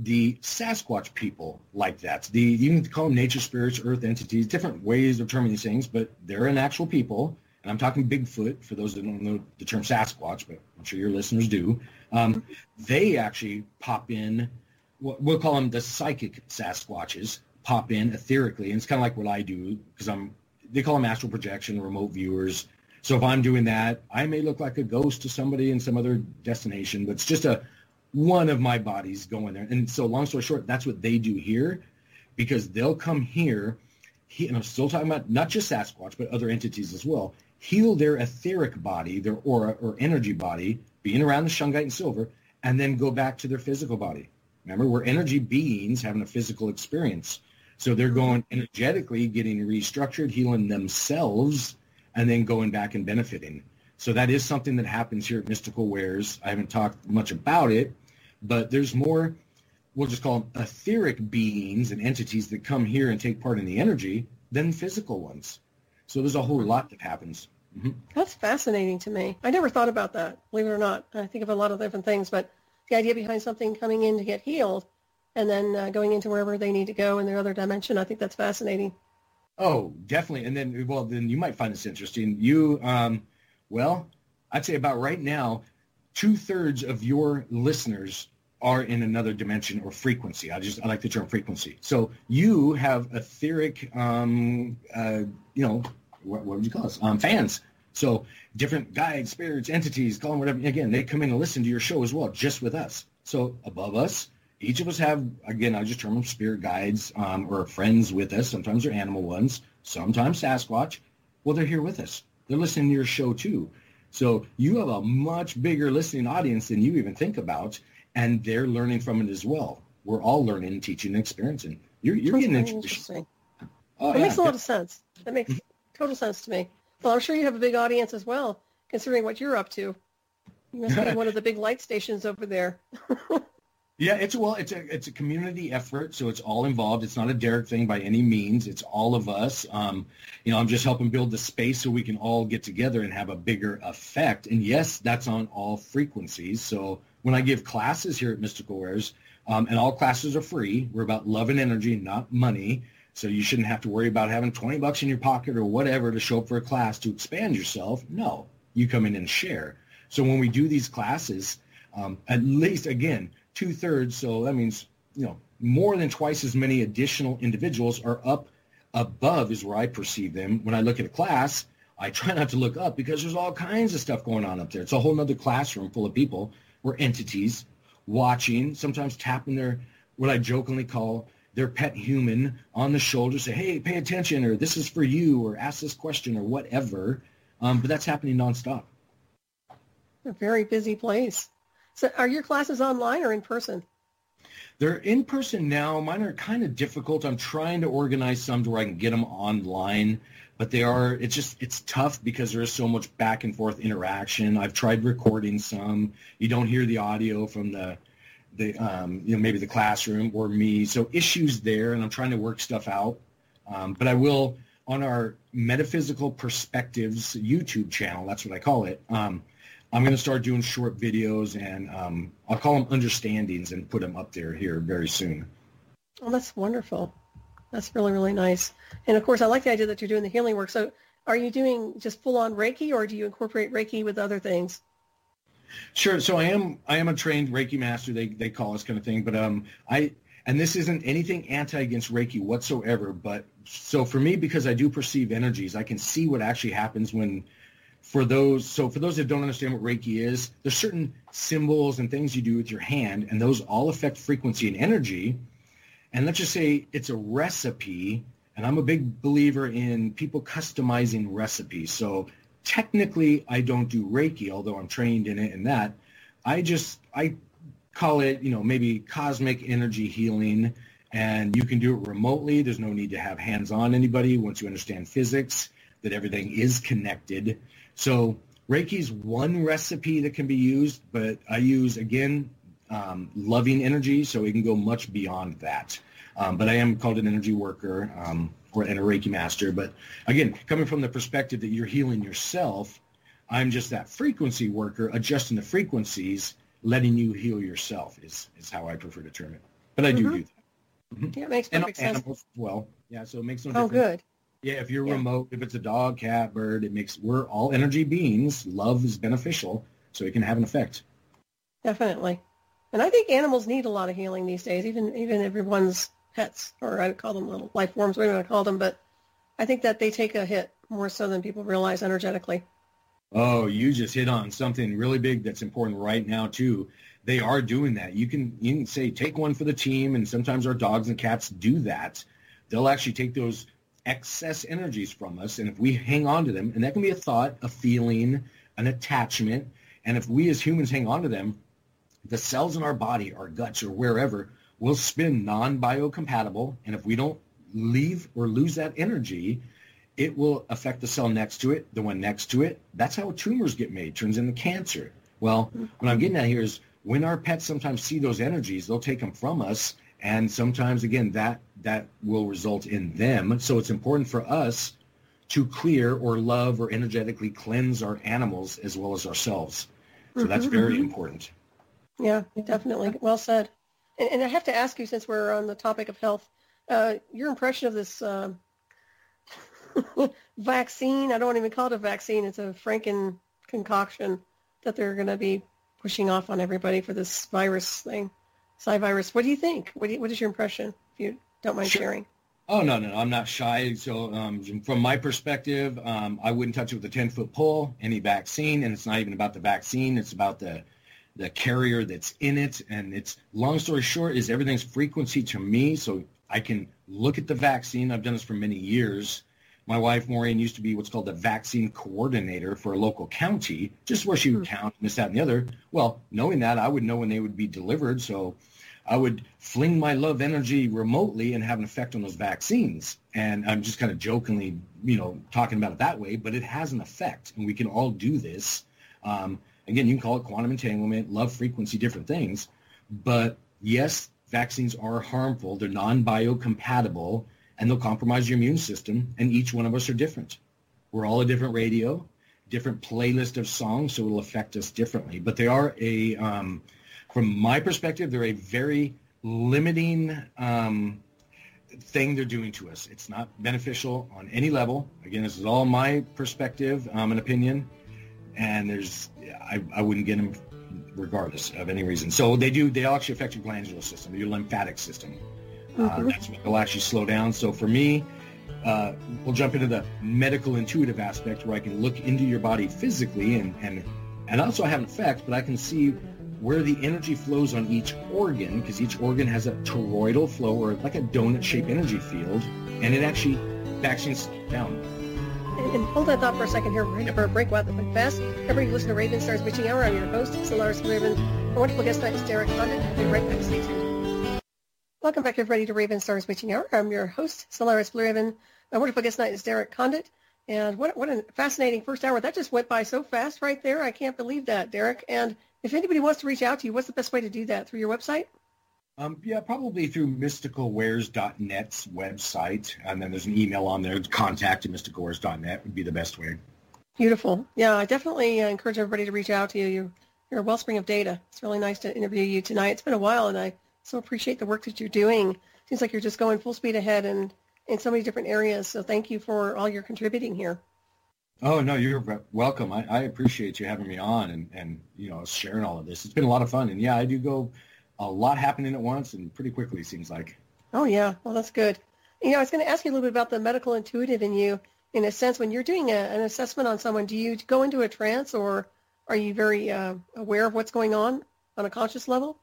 [SPEAKER 2] the Sasquatch people like that. The you can call them nature spirits, earth entities, different ways of terming these things, but they're an actual people. And I'm talking Bigfoot for those that don't know the term Sasquatch, but I'm sure your listeners do. Um, they actually pop in. We'll call them the psychic Sasquatches. Pop in etherically, and it's kind of like what I do because I'm. They call them astral projection, remote viewers. So if I'm doing that, I may look like a ghost to somebody in some other destination, but it's just a one of my bodies going there. And so long story short, that's what they do here because they'll come here, he, and I'm still talking about not just Sasquatch, but other entities as well, heal their etheric body, their aura or energy body, being around the shungite and silver, and then go back to their physical body. Remember, we're energy beings having a physical experience. So they're going energetically, getting restructured, healing themselves, and then going back and benefiting. So that is something that happens here at Mystical Wares. I haven't talked much about it, but there's more, we'll just call them etheric beings and entities that come here and take part in the energy than physical ones. So there's a whole lot that happens.
[SPEAKER 3] Mm-hmm. That's fascinating to me. I never thought about that, believe it or not. I think of a lot of different things, but the idea behind something coming in to get healed and then uh, going into wherever they need to go in their other dimension, I think that's fascinating.
[SPEAKER 2] Oh, definitely. And then, well, then you might find this interesting. You, um, well, I'd say about right now, two thirds of your listeners are in another dimension or frequency. I just I like the term frequency. So you have etheric, um, uh, you know, what, what would you call us? Um, fans. So different guides, spirits, entities, call them whatever. Again, they come in and listen to your show as well, just with us. So above us, each of us have again I just term them spirit guides um, or friends with us. Sometimes they're animal ones. Sometimes Sasquatch. Well, they're here with us. They're listening to your show too. So you have a much bigger listening audience than you even think about and they're learning from it as well. We're all learning, teaching, and experiencing. You're, you're getting interesting.
[SPEAKER 3] Oh, that yeah. makes a lot of sense. That makes total sense to me. Well, I'm sure you have a big audience as well, considering what you're up to. You must be one of the big light stations over there.
[SPEAKER 2] yeah, it's well, it's a it's a community effort, so it's all involved. It's not a Derek thing by any means. It's all of us. Um, you know, I'm just helping build the space so we can all get together and have a bigger effect. And yes, that's on all frequencies. So when I give classes here at Mystical Wares, Um, and all classes are free. We're about love and energy, not money. So you shouldn't have to worry about having 20 bucks in your pocket or whatever to show up for a class to expand yourself. No, you come in and share. So when we do these classes, um, at least, again, two thirds, so that means, you know, more than twice as many additional individuals are up above is where I perceive them. When I look at a class, I try not to look up because there's all kinds of stuff going on up there. It's a whole nother classroom full of people. We're entities watching, sometimes tapping their, what I jokingly call their pet human on the shoulder, say, hey, pay attention, or this is for you, or ask this question, or whatever. Um, but that's happening nonstop.
[SPEAKER 3] A very busy place. So are your classes online or in person?
[SPEAKER 2] They're in person now. Mine are kind of difficult. I'm trying to organize some to where I can get them online, but they are, it's just, it's tough because there is so much back and forth interaction. I've tried recording some. You don't hear the audio from the, the um, you know maybe the classroom or me. So issues there, and I'm trying to work stuff out. Um, but I will on our metaphysical perspectives YouTube channel. That's what I call it. Um, I'm going to start doing short videos, and um, I'll call them understandings, and put them up there here very soon.
[SPEAKER 3] Oh, that's wonderful. That's really really nice. And of course, I like the idea that you're doing the healing work. So, are you doing just full on Reiki, or do you incorporate Reiki with other things?
[SPEAKER 2] Sure. So I am I am a trained Reiki master. They they call us kind of thing. But um I and this isn't anything anti against Reiki whatsoever. But so for me, because I do perceive energies, I can see what actually happens when for those so for those that don't understand what Reiki is, there's certain symbols and things you do with your hand, and those all affect frequency and energy. And let's just say it's a recipe, and I'm a big believer in people customizing recipes. So technically I don't do Reiki, although I'm trained in it and that. I just, I call it, you know, maybe cosmic energy healing and you can do it remotely. There's no need to have hands-on anybody once you understand physics, that everything is connected. So Reiki is one recipe that can be used, but I use, again, um, loving energy, so it can go much beyond that. Um, but I am called an energy worker. Um, or and a Reiki master. But again, coming from the perspective that you're healing yourself, I'm just that frequency worker, adjusting the frequencies, letting you heal yourself is is how I prefer to term it. But I do mm-hmm. do that.
[SPEAKER 3] Mm-hmm. Yeah, it makes perfect
[SPEAKER 2] and
[SPEAKER 3] sense.
[SPEAKER 2] Animals well. Yeah, so it makes no
[SPEAKER 3] oh,
[SPEAKER 2] difference.
[SPEAKER 3] Oh, good.
[SPEAKER 2] Yeah, if you're yeah. remote, if it's a dog, cat, bird, it makes we're all energy beings. Love is beneficial, so it can have an effect.
[SPEAKER 3] Definitely. And I think animals need a lot of healing these days, even even everyone's pets, or I would call them little life forms, whatever you want to call them. But I think that they take a hit more so than people realize energetically.
[SPEAKER 2] Oh, you just hit on something really big that's important right now too. They are doing that. You can you can say take one for the team, and sometimes our dogs and cats do that. They'll actually take those excess energies from us, and if we hang on to them, and that can be a thought, a feeling, an attachment, and if we as humans hang on to them, the cells in our body, our guts, or wherever will spin non-biocompatible, and if we don't leave or lose that energy, it will affect the cell next to it, the one next to it. That's how tumors get made, turns into cancer. Well, what I'm getting at here is when our pets sometimes see those energies, they'll take them from us, and sometimes again that that will result in them. So it's important for us to clear or love or energetically cleanse our animals as well as ourselves. So that's mm-hmm, very mm-hmm. important.
[SPEAKER 3] Yeah, definitely. Well said. And, and, I have to ask you, since we're on the topic of health, uh, your impression of this uh, vaccine, I don't even call it a vaccine, it's a Franken concoction that they're going to be pushing off on everybody for this virus thing, Psi virus. What do you think? What, you, what is your impression, if you don't mind sure. sharing?
[SPEAKER 2] Oh no, no, I'm not shy. So um, from my perspective, um, I wouldn't touch it with a 10 foot pole. Any vaccine, and it's not even about the vaccine; it's about the the carrier that's in it. And it's long story short is everything's frequency to me. So I can look at the vaccine. I've done this for many years. My wife, Maureen, used to be what's called the vaccine coordinator for a local county, just where she would hmm. count this, that, and the other. Well, knowing that, I would know when they would be delivered. So I would fling my love energy remotely and have an effect on those vaccines. And I'm just kind of jokingly, you know, talking about it that way, but it has an effect, and we can all do this. Um, Again, you can call it quantum entanglement, love frequency, different things. But yes, vaccines are harmful. They're non-biocompatible and they'll compromise your immune system. And each one of us are different. We're all a different radio, different playlist of songs, so it'll affect us differently. But they are a, um, from my perspective, they're a very limiting um, thing they're doing to us. It's not beneficial on any level. Again, this is all my perspective um, and opinion, and there's I, I wouldn't get them regardless of any reason. So they do. They actually affect your glandular system, your lymphatic system. Uh, mm-hmm. Uh, that's what will actually slow down. So for me, uh, we'll jump into the medical intuitive aspect where I can look into your body physically and and and also I have an effect, but I can see where the energy flows on each organ, because each organ has a toroidal flow or like a donut-shaped energy field, and it actually backs things down.
[SPEAKER 3] And, hold that thought for a second here. We're for a break. Wow, that went fast. Everybody listen to Raven Stars Witching Hour. I'm your host, Solaris Raven. Our wonderful guest tonight is Derek Condit. We'll be right back. Stay tuned. Welcome back, everybody, to Raven Stars Witching Hour. I'm your host, Solaris Blue Raven. Our wonderful guest tonight is Derek Condit. And what, what a fascinating first hour. That just went by so fast right there. I can't believe that, Derek. And if anybody wants to reach out to you, what's the best way to do that? Through your website?
[SPEAKER 2] Um, yeah, probably through mysticalwares.net's website. And then there's an email on there. Contact at mysticalwares.net would be the best way.
[SPEAKER 3] Beautiful. Yeah, I definitely uh, encourage everybody to reach out to you. You're, you're a wellspring of data. It's really nice to interview you tonight. It's been a while, and I so appreciate the work that you're doing. Seems like you're just going full speed ahead and in so many different areas. So thank you for all your contributing here.
[SPEAKER 2] Oh no, you're welcome. I, I, appreciate you having me on and, and you know sharing all of this. It's been a lot of fun, and yeah, I do go a lot happening at once and pretty quickly. Seems like.
[SPEAKER 3] Oh yeah, well that's good. You know, I was going to ask you a little bit about the medical intuitive in you. In a sense, when you're doing a, an assessment on someone, do you go into a trance or are you very uh, aware of what's going on on a conscious level?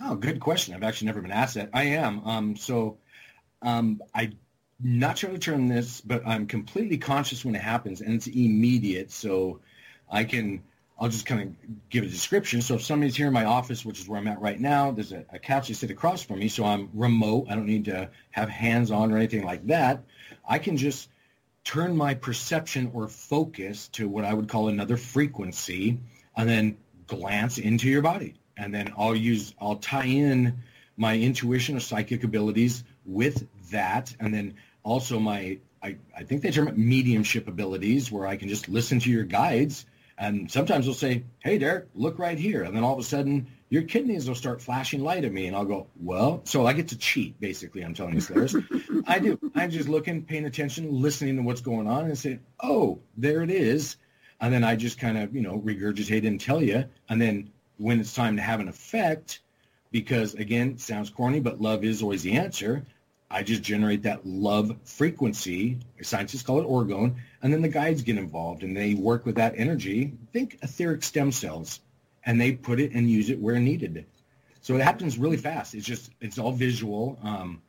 [SPEAKER 2] Oh, good question. I've actually never been asked that. I am. Um, so um, I not trying to turn this, but I'm completely conscious when it happens, and it's immediate. So I can, I'll just kind of give a description. So if somebody's here in my office, which is where I'm at right now, there's a, a couch they sit across from me, so I'm remote. I don't need to have hands on or anything like that. I can just turn my perception or focus to what I would call another frequency, and then glance into your body, and then I'll use, I'll tie in my intuition or psychic abilities with that, and then also my I, I think they term it mediumship abilities where I can just listen to your guides and sometimes they'll say, Hey Derek, look right here. And then all of a sudden your kidneys will start flashing light at me and I'll go, Well, so I get to cheat basically, I'm telling you, Solaris. I do. I'm just looking, paying attention, listening to what's going on and say, Oh, there it is. And then I just kind of, you know, regurgitate and tell you. And then when it's time to have an effect, because again, sounds corny, but love is always the answer. I just generate that love frequency. Scientists call it orgone. And then the guides get involved and they work with that energy. Think etheric stem cells. And they put it and use it where needed. So it happens really fast. It's just, it's all visual. Um,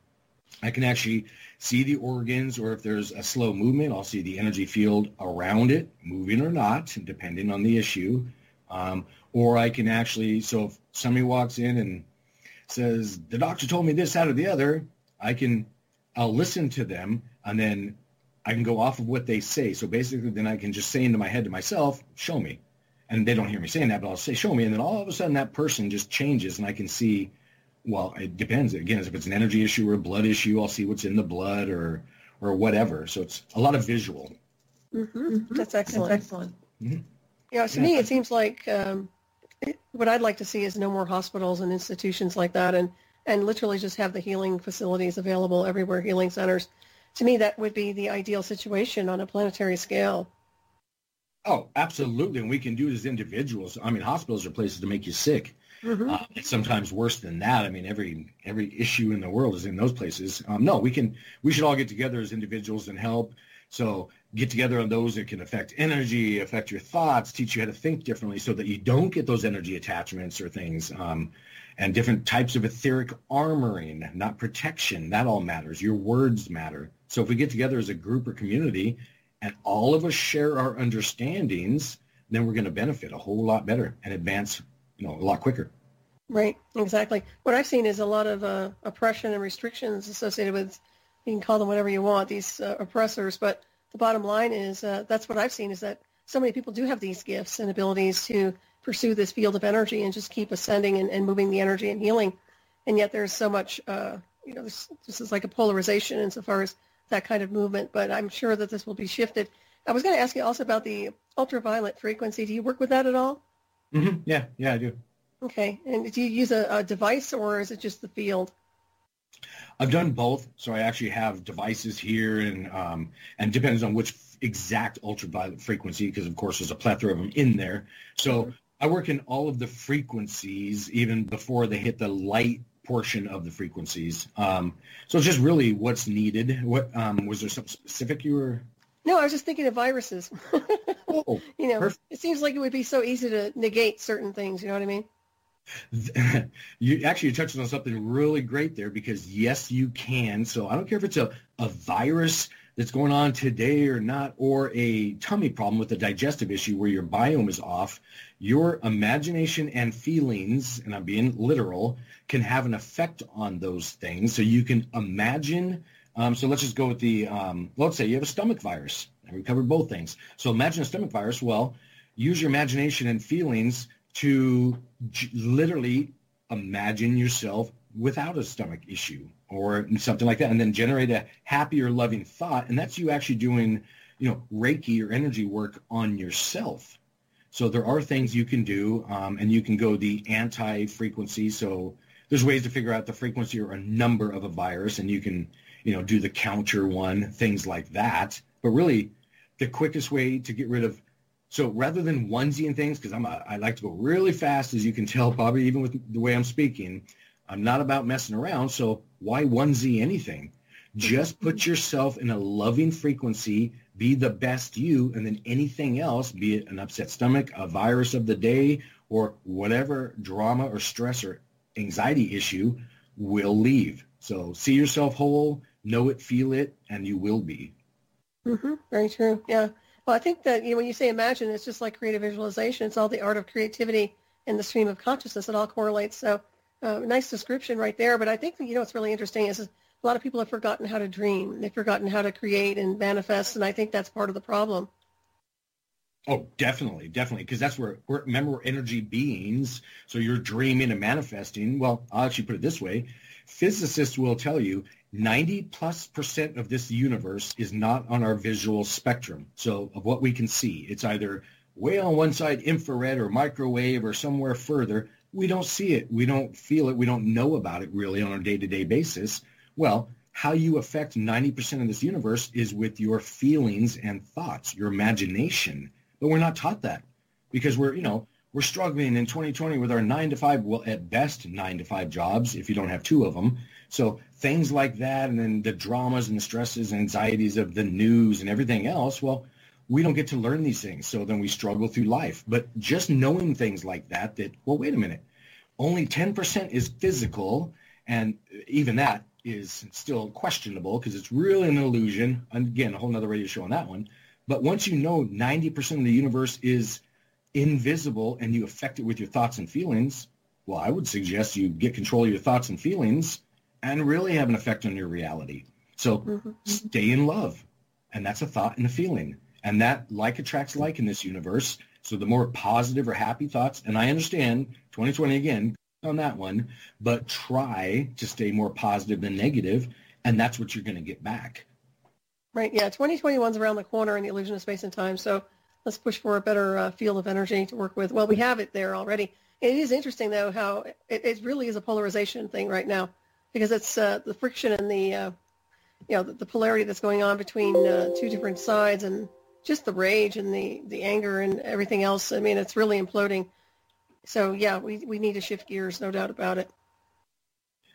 [SPEAKER 2] I can actually see the organs or if there's a slow movement, I'll see the energy field around it, moving or not, depending on the issue. Um, or I can actually, so if somebody walks in and says, the doctor told me this, out of the other, I can, I'll listen to them and then I can go off of what they say. So basically then I can just say into my head to myself, show me. And they don't hear me saying that, but I'll say, show me. And then all of a sudden that person just changes and I can see, well, it depends. Again, if it's an energy issue or a blood issue, I'll see what's in the blood or, or whatever. So it's a lot of visual.
[SPEAKER 3] Mm-hmm. mm-hmm. That's excellent. That's excellent. Mm-hmm. Yeah, to yeah. me, it seems like um, it, what I'd like to see is no more hospitals and institutions like that. And and literally just have the healing facilities available everywhere, healing centers. To me, that would be the ideal situation on a planetary scale.
[SPEAKER 2] Oh, absolutely. And we can do it as individuals. I mean, hospitals are places to make you sick. Mm-hmm. Uh, it's sometimes worse than that. I mean, every every issue in the world is in those places. Um, no, we can we should all get together as individuals and help. So get together on those that can affect energy, affect your thoughts, teach you how to think differently, so that you don't get those energy attachments or things. Um, and different types of etheric armoring, not protection. That all matters. Your words matter. So if we get together as a group or community and all of us share our understandings, then we're going to benefit a whole lot better and advance, you know, a lot quicker.
[SPEAKER 3] Right, exactly. What I've seen is a lot of uh, oppression and restrictions associated with, you can call them whatever you want, these uh, oppressors. But the bottom line is uh, that's what I've seen is that so many people do have these gifts and abilities to pursue this field of energy and just keep ascending and, and moving the energy and healing. And yet there's so much, uh, you know, this, this is like a polarization insofar as that kind of movement, but I'm sure that this will be shifted. I was going to ask you also about the ultraviolet frequency. Do you work with that at all?
[SPEAKER 2] Mm-hmm. Yeah, yeah, I do.
[SPEAKER 3] Okay. And do you use a, a device or is it just the field?
[SPEAKER 2] I've done both. So I actually have devices here and um, and depends on which exact ultraviolet frequency because of course there's a plethora of them in there. So mm-hmm. I work in all of the frequencies even before they hit the light portion of the frequencies. Um, so it's just really what's needed. What um, was there something specific you were?
[SPEAKER 3] No, I was just thinking of viruses. oh, you know, perfect. it seems like it would be so easy to negate certain things. You know what I mean?
[SPEAKER 2] you actually you touched on something really great there because yes, you can. So I don't care if it's a, a virus that's going on today or not, or a tummy problem with a digestive issue where your biome is off, your imagination and feelings, and I'm being literal, can have an effect on those things. So you can imagine. Um, so let's just go with the, um, let's say you have a stomach virus. We covered both things. So imagine a stomach virus. Well, use your imagination and feelings to j- literally imagine yourself without a stomach issue or something like that and then generate a happier loving thought and that's you actually doing you know reiki or energy work on yourself so there are things you can do um, and you can go the anti-frequency so there's ways to figure out the frequency or a number of a virus and you can you know do the counter one things like that but really the quickest way to get rid of so rather than onesie and things, because I'm a, I like to go really fast, as you can tell, probably even with the way I'm speaking, I'm not about messing around. So why onesie anything? Just put yourself in a loving frequency, be the best you, and then anything else, be it an upset stomach, a virus of the day, or whatever drama or stress or anxiety issue will leave. So see yourself whole, know it, feel it, and you will be.
[SPEAKER 3] Mm-hmm. Very true. Yeah. Well, I think that you know, when you say imagine, it's just like creative visualization. It's all the art of creativity in the stream of consciousness. It all correlates. So, uh, nice description right there. But I think you know what's really interesting is a lot of people have forgotten how to dream. They've forgotten how to create and manifest, and I think that's part of the problem.
[SPEAKER 2] Oh, definitely, definitely, because that's where we're remember we're energy beings. So you're dreaming and manifesting. Well, I'll actually put it this way: physicists will tell you 90 plus percent of this universe is not on our visual spectrum. So of what we can see, it's either way on one side infrared or microwave or somewhere further. We don't see it. We don't feel it. We don't know about it really on a day-to-day basis. Well, how you affect 90% of this universe is with your feelings and thoughts, your imagination. But we're not taught that because we're, you know, we're struggling in 2020 with our nine to five, well, at best nine to five jobs if you don't have two of them. So things like that, and then the dramas and the stresses and anxieties of the news and everything else. Well, we don't get to learn these things, so then we struggle through life. But just knowing things like that, that well, wait a minute, only 10% is physical, and even that is still questionable because it's really an illusion. And again, a whole nother radio show on that one. But once you know 90% of the universe is invisible and you affect it with your thoughts and feelings, well, I would suggest you get control of your thoughts and feelings and really have an effect on your reality. So mm-hmm. stay in love. And that's a thought and a feeling. And that like attracts like in this universe. So the more positive or happy thoughts, and I understand 2020 again on that one, but try to stay more positive than negative, and that's what you're going to get back.
[SPEAKER 3] Right. Yeah. 2021 is around the corner in the illusion of space and time. So let's push for a better uh, field of energy to work with. Well, we have it there already. It is interesting, though, how it, it really is a polarization thing right now because it's uh, the friction and the, uh, you know, the, the, polarity that's going on between uh, two different sides and just the rage and the, the anger and everything else. I mean, it's really imploding. So, yeah, we, we need to shift gears, no doubt about it.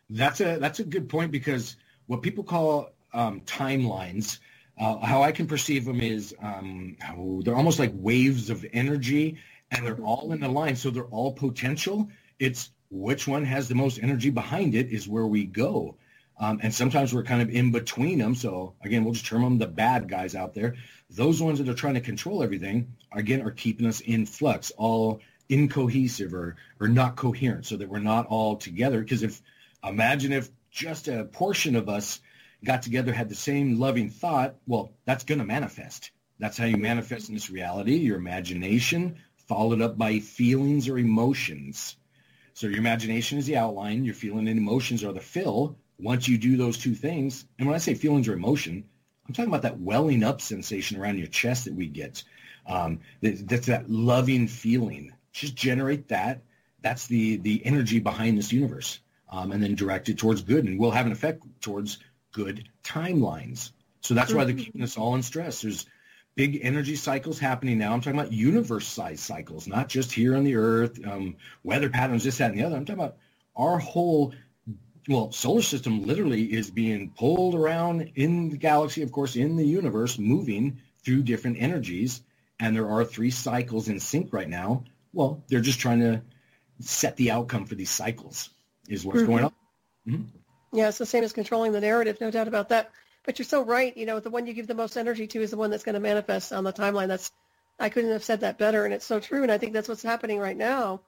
[SPEAKER 2] That's a, that's a good point because what people call um, timelines – uh, how I can perceive them is um, they're almost like waves of energy, and they're all in a line, so they're all potential. It's which one has the most energy behind it is where we go. Um, and sometimes we're kind of in between them. So again, we'll just term them the bad guys out there. Those ones that are trying to control everything, again, are keeping us in flux, all incohesive or, or not coherent so that we're not all together. Because if, imagine if just a portion of us got together, had the same loving thought, well, that's going to manifest. That's how you manifest in this reality, your imagination, followed up by feelings or emotions. So your imagination is the outline, your feeling and emotions are the fill. Once you do those two things, and when I say feelings or emotion, I'm talking about that welling up sensation around your chest that we get. Um, that's that loving feeling. Just generate that. that's the the energy behind this universe, um, and then direct it towards good, and will have an effect towards good timelines. So that's why they're keeping us all in stress. There's big energy cycles happening now. I'm talking about universe-sized cycles, not just here on the Earth, um, weather patterns, this, that, and the other. I'm talking about our whole well, solar system literally is being pulled around in the galaxy, of course, in the universe, moving through different energies. And there are three cycles in sync right now. Well, they're just trying to set the outcome for these cycles is what's mm-hmm. going on.
[SPEAKER 3] Mm-hmm. Yeah, it's the same as controlling the narrative, no doubt about that. But you're so right. You know, the one you give the most energy to is the one that's going to manifest on the timeline. That's I couldn't have said that better, and it's so true. And I think that's what's happening right now.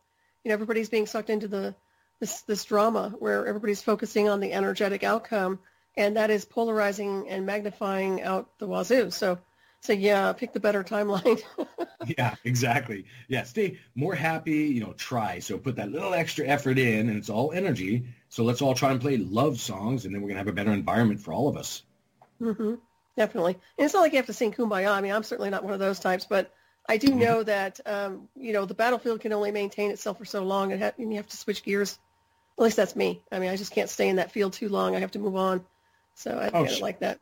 [SPEAKER 3] You know, everybody's being sucked into the this this drama where everybody's focusing on the energetic outcome, and that is polarizing and magnifying out the wazoo. So, so yeah, pick the better timeline.
[SPEAKER 2] yeah, exactly. Yeah, stay more happy. You know, try. So put that little extra effort in, and it's all energy. So let's all try and play love songs, and then we're gonna have a better environment for all of us.
[SPEAKER 3] Mm-hmm. Definitely. And it's not like you have to sing Kumbaya. I mean, I'm certainly not one of those types, but I do mm-hmm. know that um, you know the battlefield can only maintain itself for so long, and, ha- and you have to switch gears at least that's me. I mean, I just can't stay in that field too long. I have to move on. So I oh, kind of like that.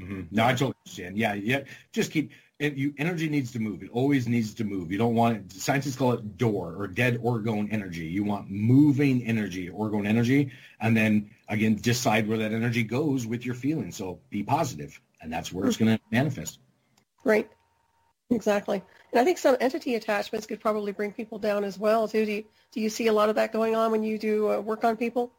[SPEAKER 2] Mm-hmm. No, I totally understand. Yeah, yeah. Just keep it, you energy needs to move. It always needs to move. You don't want it. Scientists call it DOR or dead orgone energy. You want moving energy, orgone energy, and then again decide where that energy goes with your feelings. So be positive, and that's where it's going to manifest.
[SPEAKER 3] Right. Exactly. And I think some entity attachments could probably bring people down as well too. Do you, do you see a lot of that going on when you do uh, work on people?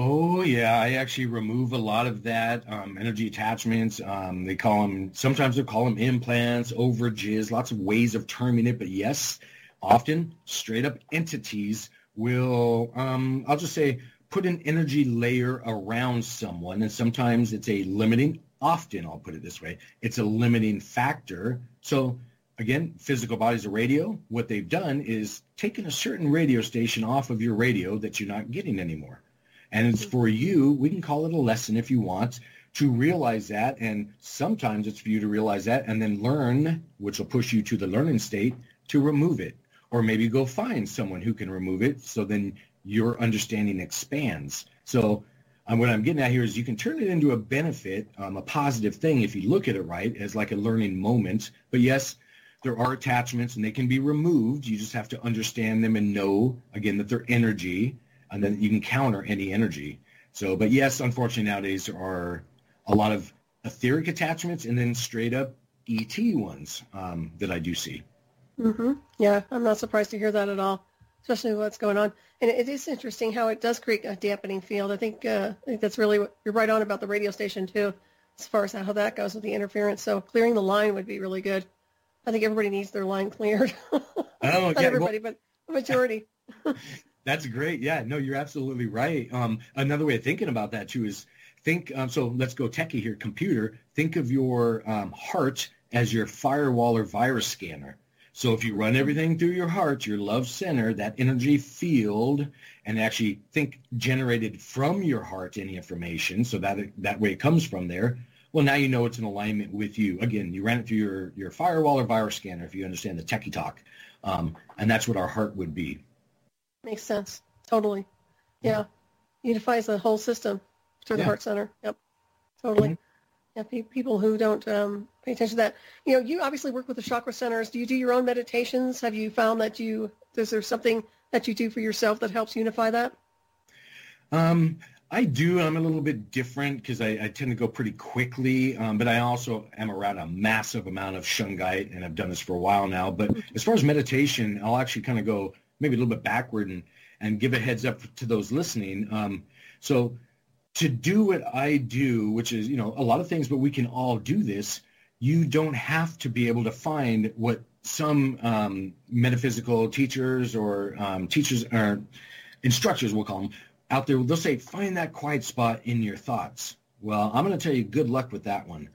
[SPEAKER 2] Oh yeah, I actually remove a lot of that um, energy attachments. Um, they call them sometimes they call them implants, overages, lots of ways of terming it. But yes, often straight up entities will um, I'll just say put an energy layer around someone, and sometimes it's a limiting. Often, I'll put it this way, it's a limiting factor. So again, physical bodies of radio. What they've done is taken a certain radio station off of your radio that you're not getting anymore. And it's for you, we can call it a lesson if you want, to realize that. And sometimes it's for you to realize that and then learn, which will push you to the learning state, to remove it. Or maybe go find someone who can remove it so then your understanding expands. So um, what I'm getting at here is you can turn it into a benefit, um, a positive thing if you look at it right as like a learning moment. But yes, there are attachments and they can be removed. You just have to understand them and know, again, that they're energy and then you can counter any energy. So, but yes, unfortunately nowadays there are a lot of etheric attachments and then straight up ET ones um, that I do see.
[SPEAKER 3] Mm-hmm. Yeah, I'm not surprised to hear that at all, especially what's going on. And it is interesting how it does create a dampening field. I think, uh, I think that's really what you're right on about the radio station too, as far as how that goes with the interference. So clearing the line would be really good. I think everybody needs their line cleared. oh, Not everybody, well, but majority.
[SPEAKER 2] that's great. Yeah, no, you're absolutely right. Um, another way of thinking about that too is think. Um, so let's go techie here. Computer. Think of your um, heart as your firewall or virus scanner. So if you run everything through your heart, your love center, that energy field, and actually think generated from your heart any information, so that that way it comes from there well, now you know it's in alignment with you. Again, you ran it through your, your firewall or virus scanner if you understand the techie talk. Um, and that's what our heart would be.
[SPEAKER 3] Makes sense. Totally. Yeah. Unifies the whole system through the yeah. heart center. Yep. Totally. Mm-hmm. Yeah, pe- people who don't um, pay attention to that. You know, you obviously work with the chakra centers. Do you do your own meditations? Have you found that you, is there something that you do for yourself that helps unify that?
[SPEAKER 2] Um, I do. I'm a little bit different because I, I, tend to go pretty quickly, um, but I also am around a massive amount of shungite, and I've done this for a while now. But as far as meditation, I'll actually kind of go maybe a little bit backward and, and give a heads up to those listening. Um, so to do what I do, which is, you know, a lot of things, but we can all do this, you don't have to be able to find what some um, metaphysical teachers or um, teachers or instructors, we'll call them, out there, they'll say, find that quiet spot in your thoughts. Well, I'm going to tell you, good luck with that one.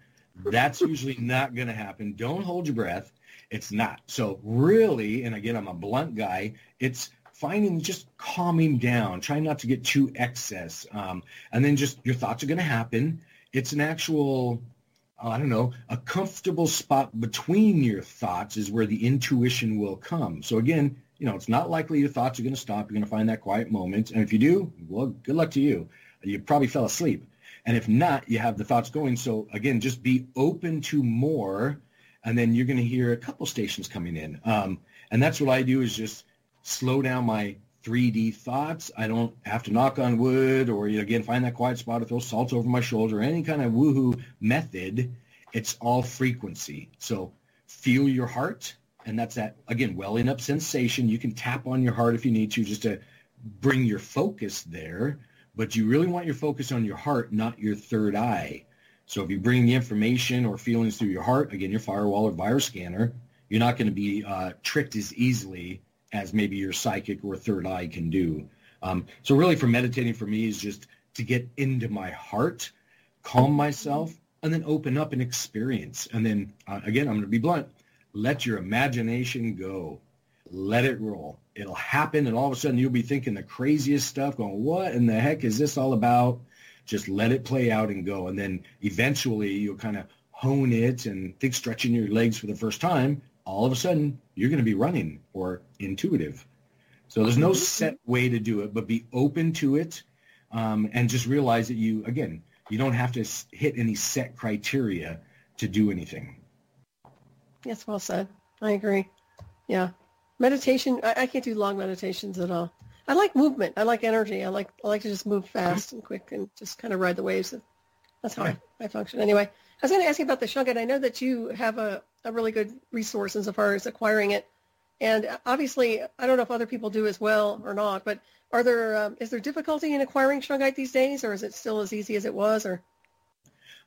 [SPEAKER 2] That's usually not going to happen. Don't hold your breath. It's not. So really, and again, I'm a blunt guy, it's finding just calming down, trying not to get too excess. Um, and then just your thoughts are going to happen. It's an actual, I don't know, a comfortable spot between your thoughts is where the intuition will come. So again, you know, it's not likely your thoughts are going to stop. You're going to find that quiet moment. And if you do, well, good luck to you. You probably fell asleep. And if not, you have the thoughts going. So again, just be open to more. And then you're going to hear a couple stations coming in. Um, and that's what I do is just slow down my 3D thoughts. I don't have to knock on wood or again find that quiet spot or throw salt over my shoulder. or Any kind of woohoo method. It's all frequency. So feel your heart and that's that again welling up sensation you can tap on your heart if you need to just to bring your focus there but you really want your focus on your heart not your third eye so if you bring the information or feelings through your heart again your firewall or virus scanner you're not going to be uh, tricked as easily as maybe your psychic or third eye can do um, so really for meditating for me is just to get into my heart calm myself and then open up and experience and then uh, again i'm going to be blunt let your imagination go. Let it roll. It'll happen, and all of a sudden you'll be thinking the craziest stuff, going, what in the heck is this all about? Just let it play out and go. And then eventually you'll kind of hone it and think stretching your legs for the first time. All of a sudden you're going to be running or intuitive. So there's no mm-hmm. set way to do it, but be open to it um, and just realize that you, again, you don't have to hit any set criteria to do anything.
[SPEAKER 3] Yes, well said. I agree. Yeah. Meditation, I, I, can't do long meditations at all. I like movement. I like energy. I like I like to just move fast and quick and just kind of ride the waves. That's how I, I function. Anyway, I was going to ask you about the Shungite. I know that you have a, a really good resource as far as acquiring it. And obviously, I don't know if other people do as well or not, but are there um, is there difficulty in acquiring Shungite these days, or is it still as easy as it was? Or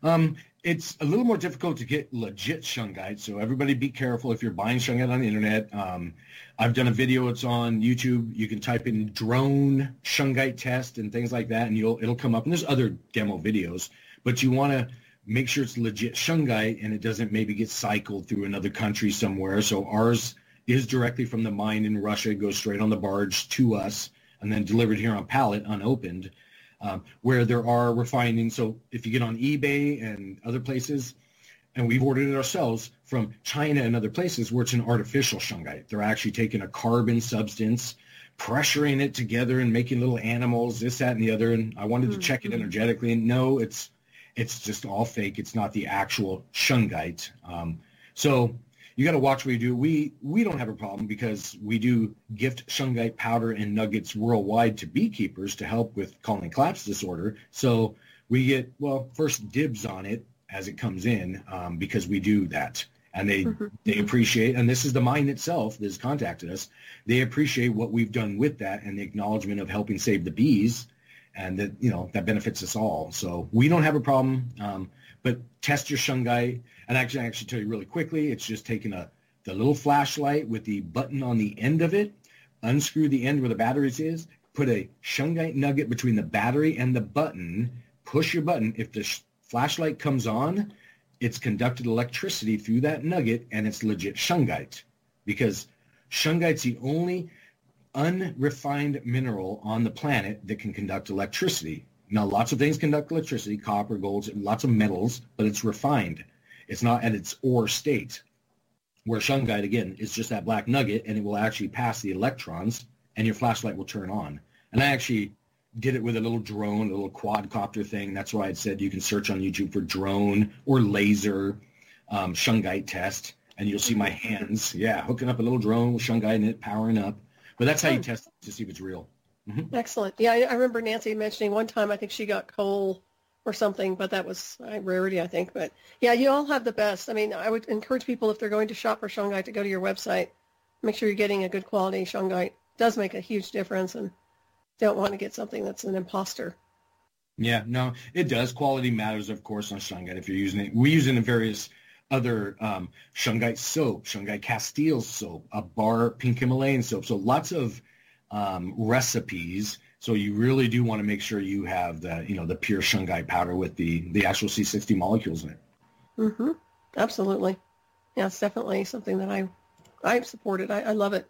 [SPEAKER 2] um, it's a little more difficult to get legit shungite, so everybody be careful if you're buying shungite on the internet. Um, I've done a video. It's on YouTube. You can type in drone shungite test and things like that, and you'll it'll come up. And there's other demo videos, but you want to make sure it's legit shungite and it doesn't maybe get cycled through another country somewhere. So ours is directly from the mine in Russia, goes straight on the barge to us, and then delivered here on pallet unopened um, where there are refining. So if you get on eBay and other places, and we've ordered it ourselves from China and other places where it's an artificial shungite. They're actually taking a carbon substance, pressuring it together and making little animals, this, that, and the other. And I wanted to check it mm-hmm. energetically, and no, it's it's just all fake. It's not the actual shungite. Um, so you got to watch what you do. We we don't have a problem because we do gift shungite powder and nuggets worldwide to beekeepers to help with colony collapse disorder. So we get well first dibs on it as it comes in um, because we do that, and they mm-hmm. they appreciate. And this is the mine itself that has contacted us. They appreciate what we've done with that and the acknowledgement of helping save the bees, and that you know that benefits us all. So we don't have a problem. Um, but test your shungite and actually, I actually tell you really quickly, it's just taking a the little flashlight with the button on the end of it, unscrew the end where the batteries is, put a shungite nugget between the battery and the button, push your button. If the sh- flashlight comes on, it's conducted electricity through that nugget and it's legit shungite because shungite's the only unrefined mineral on the planet that can conduct electricity. Now, lots of things conduct electricity, copper, gold, lots of metals, but it's refined. It's not at its ore state. Where shungite, again, is just that black nugget, and it will actually pass the electrons, and your flashlight will turn on. And I actually did it with a little drone, a little quadcopter thing. That's why I said you can search on YouTube for drone or laser um, shungite test, and you'll see my hands, yeah, hooking up a little drone with shungite in it, powering up. But that's how you test to see if it's real.
[SPEAKER 3] Mm-hmm. Excellent. Yeah, I, I remember Nancy mentioning one time I think she got coal or something, but that was a rarity, I think. But yeah, you all have the best. I mean, I would encourage people if they're going to shop for shungite to go to your website. Make sure you're getting a good quality shungite. It does make a huge difference, and don't want to get something that's an imposter.
[SPEAKER 2] Yeah, no, it does. Quality matters, of course, on shungite. If you're using it, we use it in various other um, shungite soap, shungite Castile soap, a bar pink Himalayan soap. So lots of um, recipes so you really do want to make sure you have the, you know, the pure shungite powder with the, the actual C60 molecules in it.
[SPEAKER 3] Mm-hmm. Absolutely. Yeah, it's definitely something that I, I've supported. I, I love it.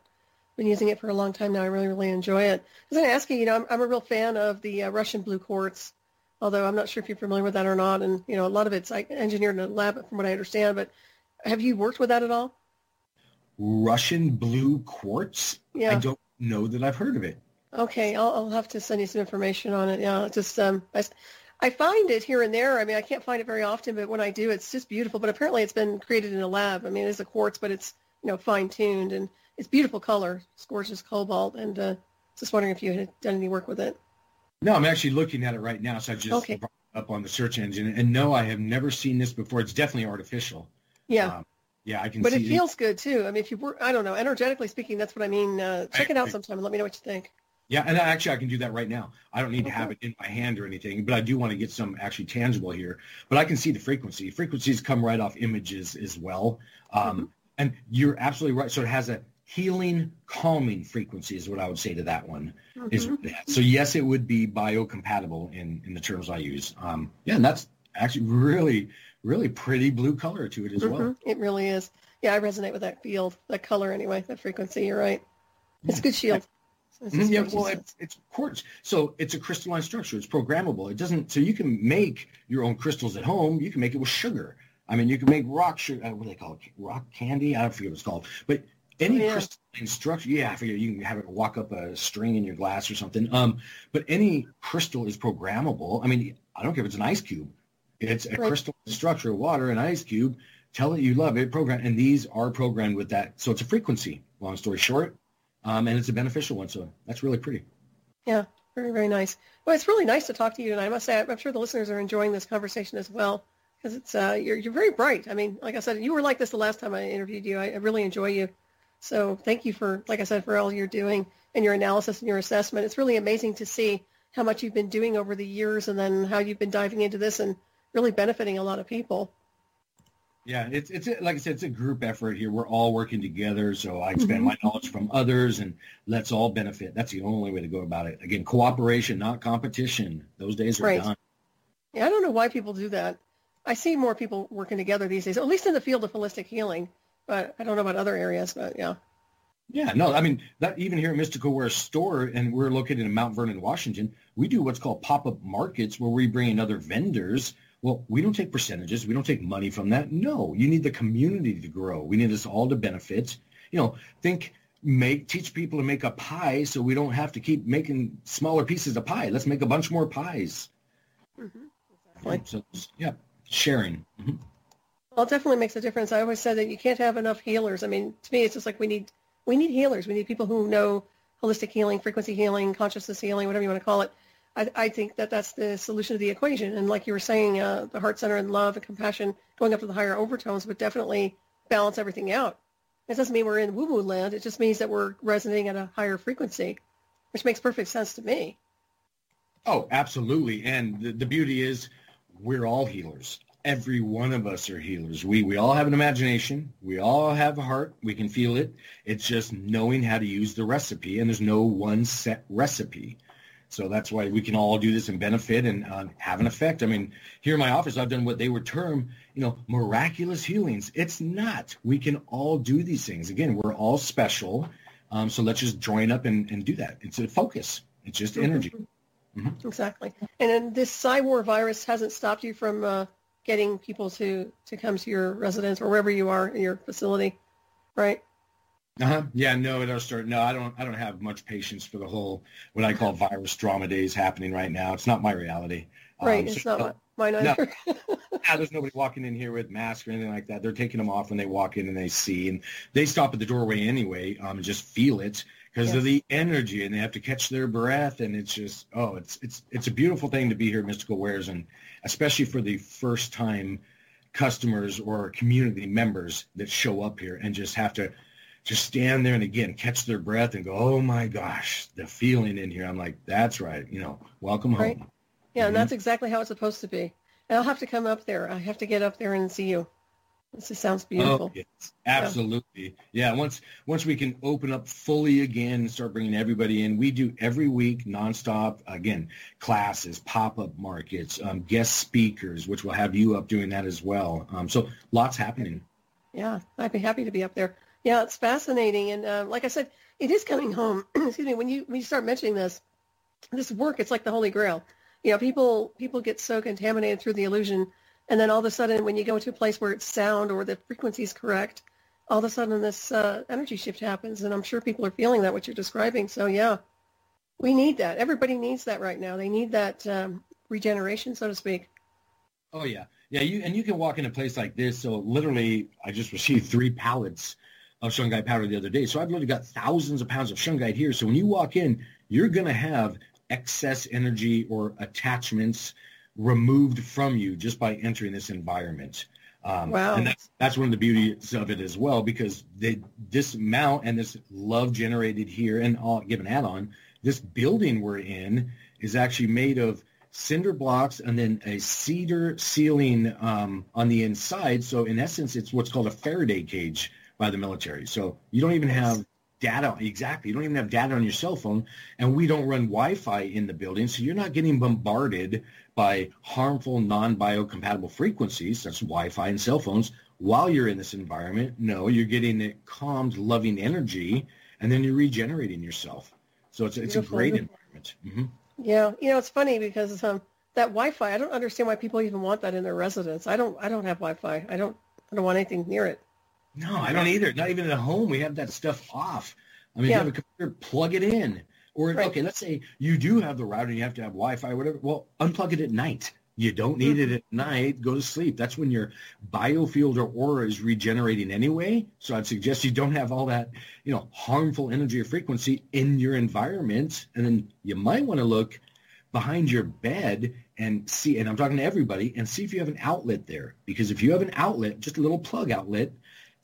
[SPEAKER 3] Been using it for a long time now. I really, really enjoy it. I was going to ask you, you know, I'm, I'm a real fan of the uh, Russian blue quartz, although I'm not sure if you're familiar with that or not. And, you know, a lot of it's like engineered in a lab from what I understand, but have you worked with that at all?
[SPEAKER 2] Russian blue quartz.
[SPEAKER 3] Yeah.
[SPEAKER 2] I don't know that I've heard of it.
[SPEAKER 3] Okay, I'll, I'll have to send you some information on it. Yeah, just um, I, I find it here and there. I mean, I can't find it very often, but when I do, it's just beautiful. But apparently, it's been created in a lab. I mean, it is a quartz, but it's you know fine tuned and it's beautiful color. It's gorgeous cobalt, and uh, just wondering if you had done any work with it.
[SPEAKER 2] No, I'm actually looking at it right now. So I just
[SPEAKER 3] Okay.
[SPEAKER 2] brought it up on the search engine, and no, I have never seen this before. It's definitely artificial.
[SPEAKER 3] Yeah,
[SPEAKER 2] Um, yeah, I can
[SPEAKER 3] but
[SPEAKER 2] see.
[SPEAKER 3] it feels good too. I mean, if you were, I don't know, energetically speaking, that's what I mean. Uh, check it out
[SPEAKER 2] I-
[SPEAKER 3] sometime and let me know what you think.
[SPEAKER 2] Yeah, and actually, I can do that right now. I don't need to have it in my hand or anything, but I do want to get some actually tangible here. But I can see the frequency. Frequencies come right off images as well. Um,
[SPEAKER 3] Mm-hmm.
[SPEAKER 2] And you're absolutely right. So it has a healing, calming frequency is what I would say to that one. Is
[SPEAKER 3] Mhm.
[SPEAKER 2] that. So yes, it would be biocompatible in in the terms I use. Um, yeah, and that's actually really, really pretty blue color to it as well.
[SPEAKER 3] Mhm. It really is. Yeah, I resonate with that field, that color anyway, that frequency. You're right. It's a good shield. It's
[SPEAKER 2] Mhm, Yeah, well, it's, it's quartz. So it's a crystalline structure. It's programmable. It doesn't. So you can make your own crystals at home. You can make it with sugar. I mean, you can make rock sugar. Uh, what do they call it? Rock candy? I don't forget what it's called. But any
[SPEAKER 3] Oh, yeah.
[SPEAKER 2] crystalline structure, yeah, I forget. You can have it walk up a string in your glass or something. Um, but any crystal is programmable. I mean, I don't care if it's an ice cube. It's a
[SPEAKER 3] Right.
[SPEAKER 2] crystalline structure, water, an ice cube. Tell it you love it. Program, and these are programmed with that. So it's a frequency. Long story short, um, and it's a beneficial one. So that's really pretty.
[SPEAKER 3] Yeah, very, very nice. Well, it's really nice to talk to you tonight. I must say, I'm sure the listeners are enjoying this conversation as well because it's uh, you're you're very bright. I mean, like I said, you were like this the last time I interviewed you. I, I really enjoy you. So thank you for, like I said, for all you're doing and your analysis and your assessment. It's really amazing to see how much you've been doing over the years and then how you've been diving into this and really benefiting a lot of people.
[SPEAKER 2] Yeah, it's it's a- like I said, it's a group effort here. We're all working together, so I expand mm-hmm. my knowledge from others, and let's all benefit. That's the only way to go about it. Again, cooperation, not competition. Those days are
[SPEAKER 3] Right.
[SPEAKER 2] done.
[SPEAKER 3] Yeah, I don't know why people do that. I see more people working together these days, at least in the field of holistic healing. But I don't know about other areas. But yeah.
[SPEAKER 2] Yeah, no, I mean that even here at Mystical Wares store, and we're located in Mount Vernon, Washington. We do what's called pop-up markets, where we bring in other vendors. Well, we don't take percentages. We don't take money from that. No, you need the community to grow. We need us all to benefit. You know, think make teach people to make a pie, so we don't have to keep making smaller pieces of pie. Let's make a bunch more pies.
[SPEAKER 3] Exactly.
[SPEAKER 2] So yeah, sharing. Mhm.
[SPEAKER 3] Well, it definitely makes a difference. I always said that you can't have enough healers. I mean, to me, it's just like we need we need healers. We need people who know holistic healing, frequency healing, consciousness healing, whatever you want to call it. I, I think that that's the solution to the equation. And like you were saying, uh, the heart center and love and compassion going up to the higher overtones would definitely balance everything out. It doesn't mean we're in woo-woo land. It just means that we're resonating at a higher frequency, which makes perfect sense to me.
[SPEAKER 2] Oh, absolutely. And the, the beauty is we're all healers. Every one of us are healers. We we all have an imagination. We all have a heart. We can feel it. It's just knowing how to use the recipe, and there's no one set recipe. So that's why we can all do this and benefit and uh, have an effect. I mean, here in my office, I've done what they would term, you know, miraculous healings. It's not. We can all do these things. Again, we're all special. Um, so let's just join up and, and do that. It's a focus. It's just energy.
[SPEAKER 3] Exactly. And then this Cywar virus hasn't stopped you from uh, getting people to, to come to your residence or wherever you are in your facility, right?
[SPEAKER 2] Uh-huh. Yeah, no, it does start. No, I don't. I don't have much patience for the whole what I call virus drama days happening right now. It's not my reality.
[SPEAKER 3] Right.
[SPEAKER 2] Um,
[SPEAKER 3] it's
[SPEAKER 2] so-
[SPEAKER 3] not mine
[SPEAKER 2] no.
[SPEAKER 3] either.
[SPEAKER 2] yeah, there's nobody walking in here with masks or anything like that. They're taking them off when they walk in and they see, and they stop at the doorway anyway um, and just feel it because
[SPEAKER 3] Yes.
[SPEAKER 2] of the energy, and they have to catch their breath, and it's just oh, it's it's it's a beautiful thing to be here at Mystical Wares, and especially for the first time customers or community members that show up here and just have to just stand there and again catch their breath and go, oh my gosh, the feeling in here. I'm like, that's right, you know, welcome home.
[SPEAKER 3] Right. yeah,
[SPEAKER 2] Mhm.
[SPEAKER 3] and that's exactly how it's supposed to be. And I'll have to come up there. I have to get up there and see you. This just sounds beautiful.
[SPEAKER 2] Oh, yes, absolutely. Yeah. Once once we can open up fully again and start bringing everybody in, we do every week nonstop. Again, classes, pop up markets, um, guest speakers, which will have you up doing that as well. Um, so lots happening.
[SPEAKER 3] Yeah, I'd be happy to be up there. Yeah, it's fascinating, and uh, like I said, it is coming home. Excuse me. When you when you start mentioning this, this work, it's like the Holy Grail. You know, people people get so contaminated through the illusion, and then all of a sudden, when you go to a place where it's sound or the frequency is correct, all of a sudden this uh, energy shift happens, and I'm sure people are feeling that what you're describing. So yeah, we need that. Everybody needs that right now. They need that um, regeneration, so to speak.
[SPEAKER 2] Oh yeah, yeah. You and you can walk in a place like this. So literally, I just received three pallets of shungite powder the other day. So I've literally got thousands of pounds of shungite here. So when you walk in, you're gonna have excess energy or attachments removed from you just by entering this environment. Um,
[SPEAKER 3] wow.
[SPEAKER 2] And that's, that's one of the beauties of it as well, because they, this amount and this love generated here, and I'll give an add-on, this building we're in is actually made of cinder blocks and then a cedar ceiling um, on the inside. So in essence, it's what's called a Faraday cage by the military. So you don't even have data exactly. You don't even have data on your cell phone, and we don't run Wi-Fi in the building, so you're not getting bombarded by harmful non-biocompatible frequencies, that's Wi-Fi and cell phones, while you're in this environment. No, you're getting it calmed, loving energy, and then you're regenerating yourself. So it's it's a great environment. Mm-hmm.
[SPEAKER 3] Yeah, you know it's funny because um, that Wi-Fi, I don't understand why people even want that in their residence. I don't I don't have Wi-Fi. I don't I don't want anything near it.
[SPEAKER 2] No, I don't either. Not even at home. We have that stuff off. I mean, yeah. if you have a computer, plug it in. Or right. okay, let's say you do have the router and you have to have Wi-Fi or whatever. Well, unplug it at night. You don't need mm-hmm. it at night. Go to sleep. That's when your biofield or aura is regenerating anyway. So I'd suggest you don't have all that, you know, harmful energy or frequency in your environment. And then you might want to look behind your bed and see, and I'm talking to everybody, and see if you have an outlet there. Because if you have an outlet, just a little plug outlet,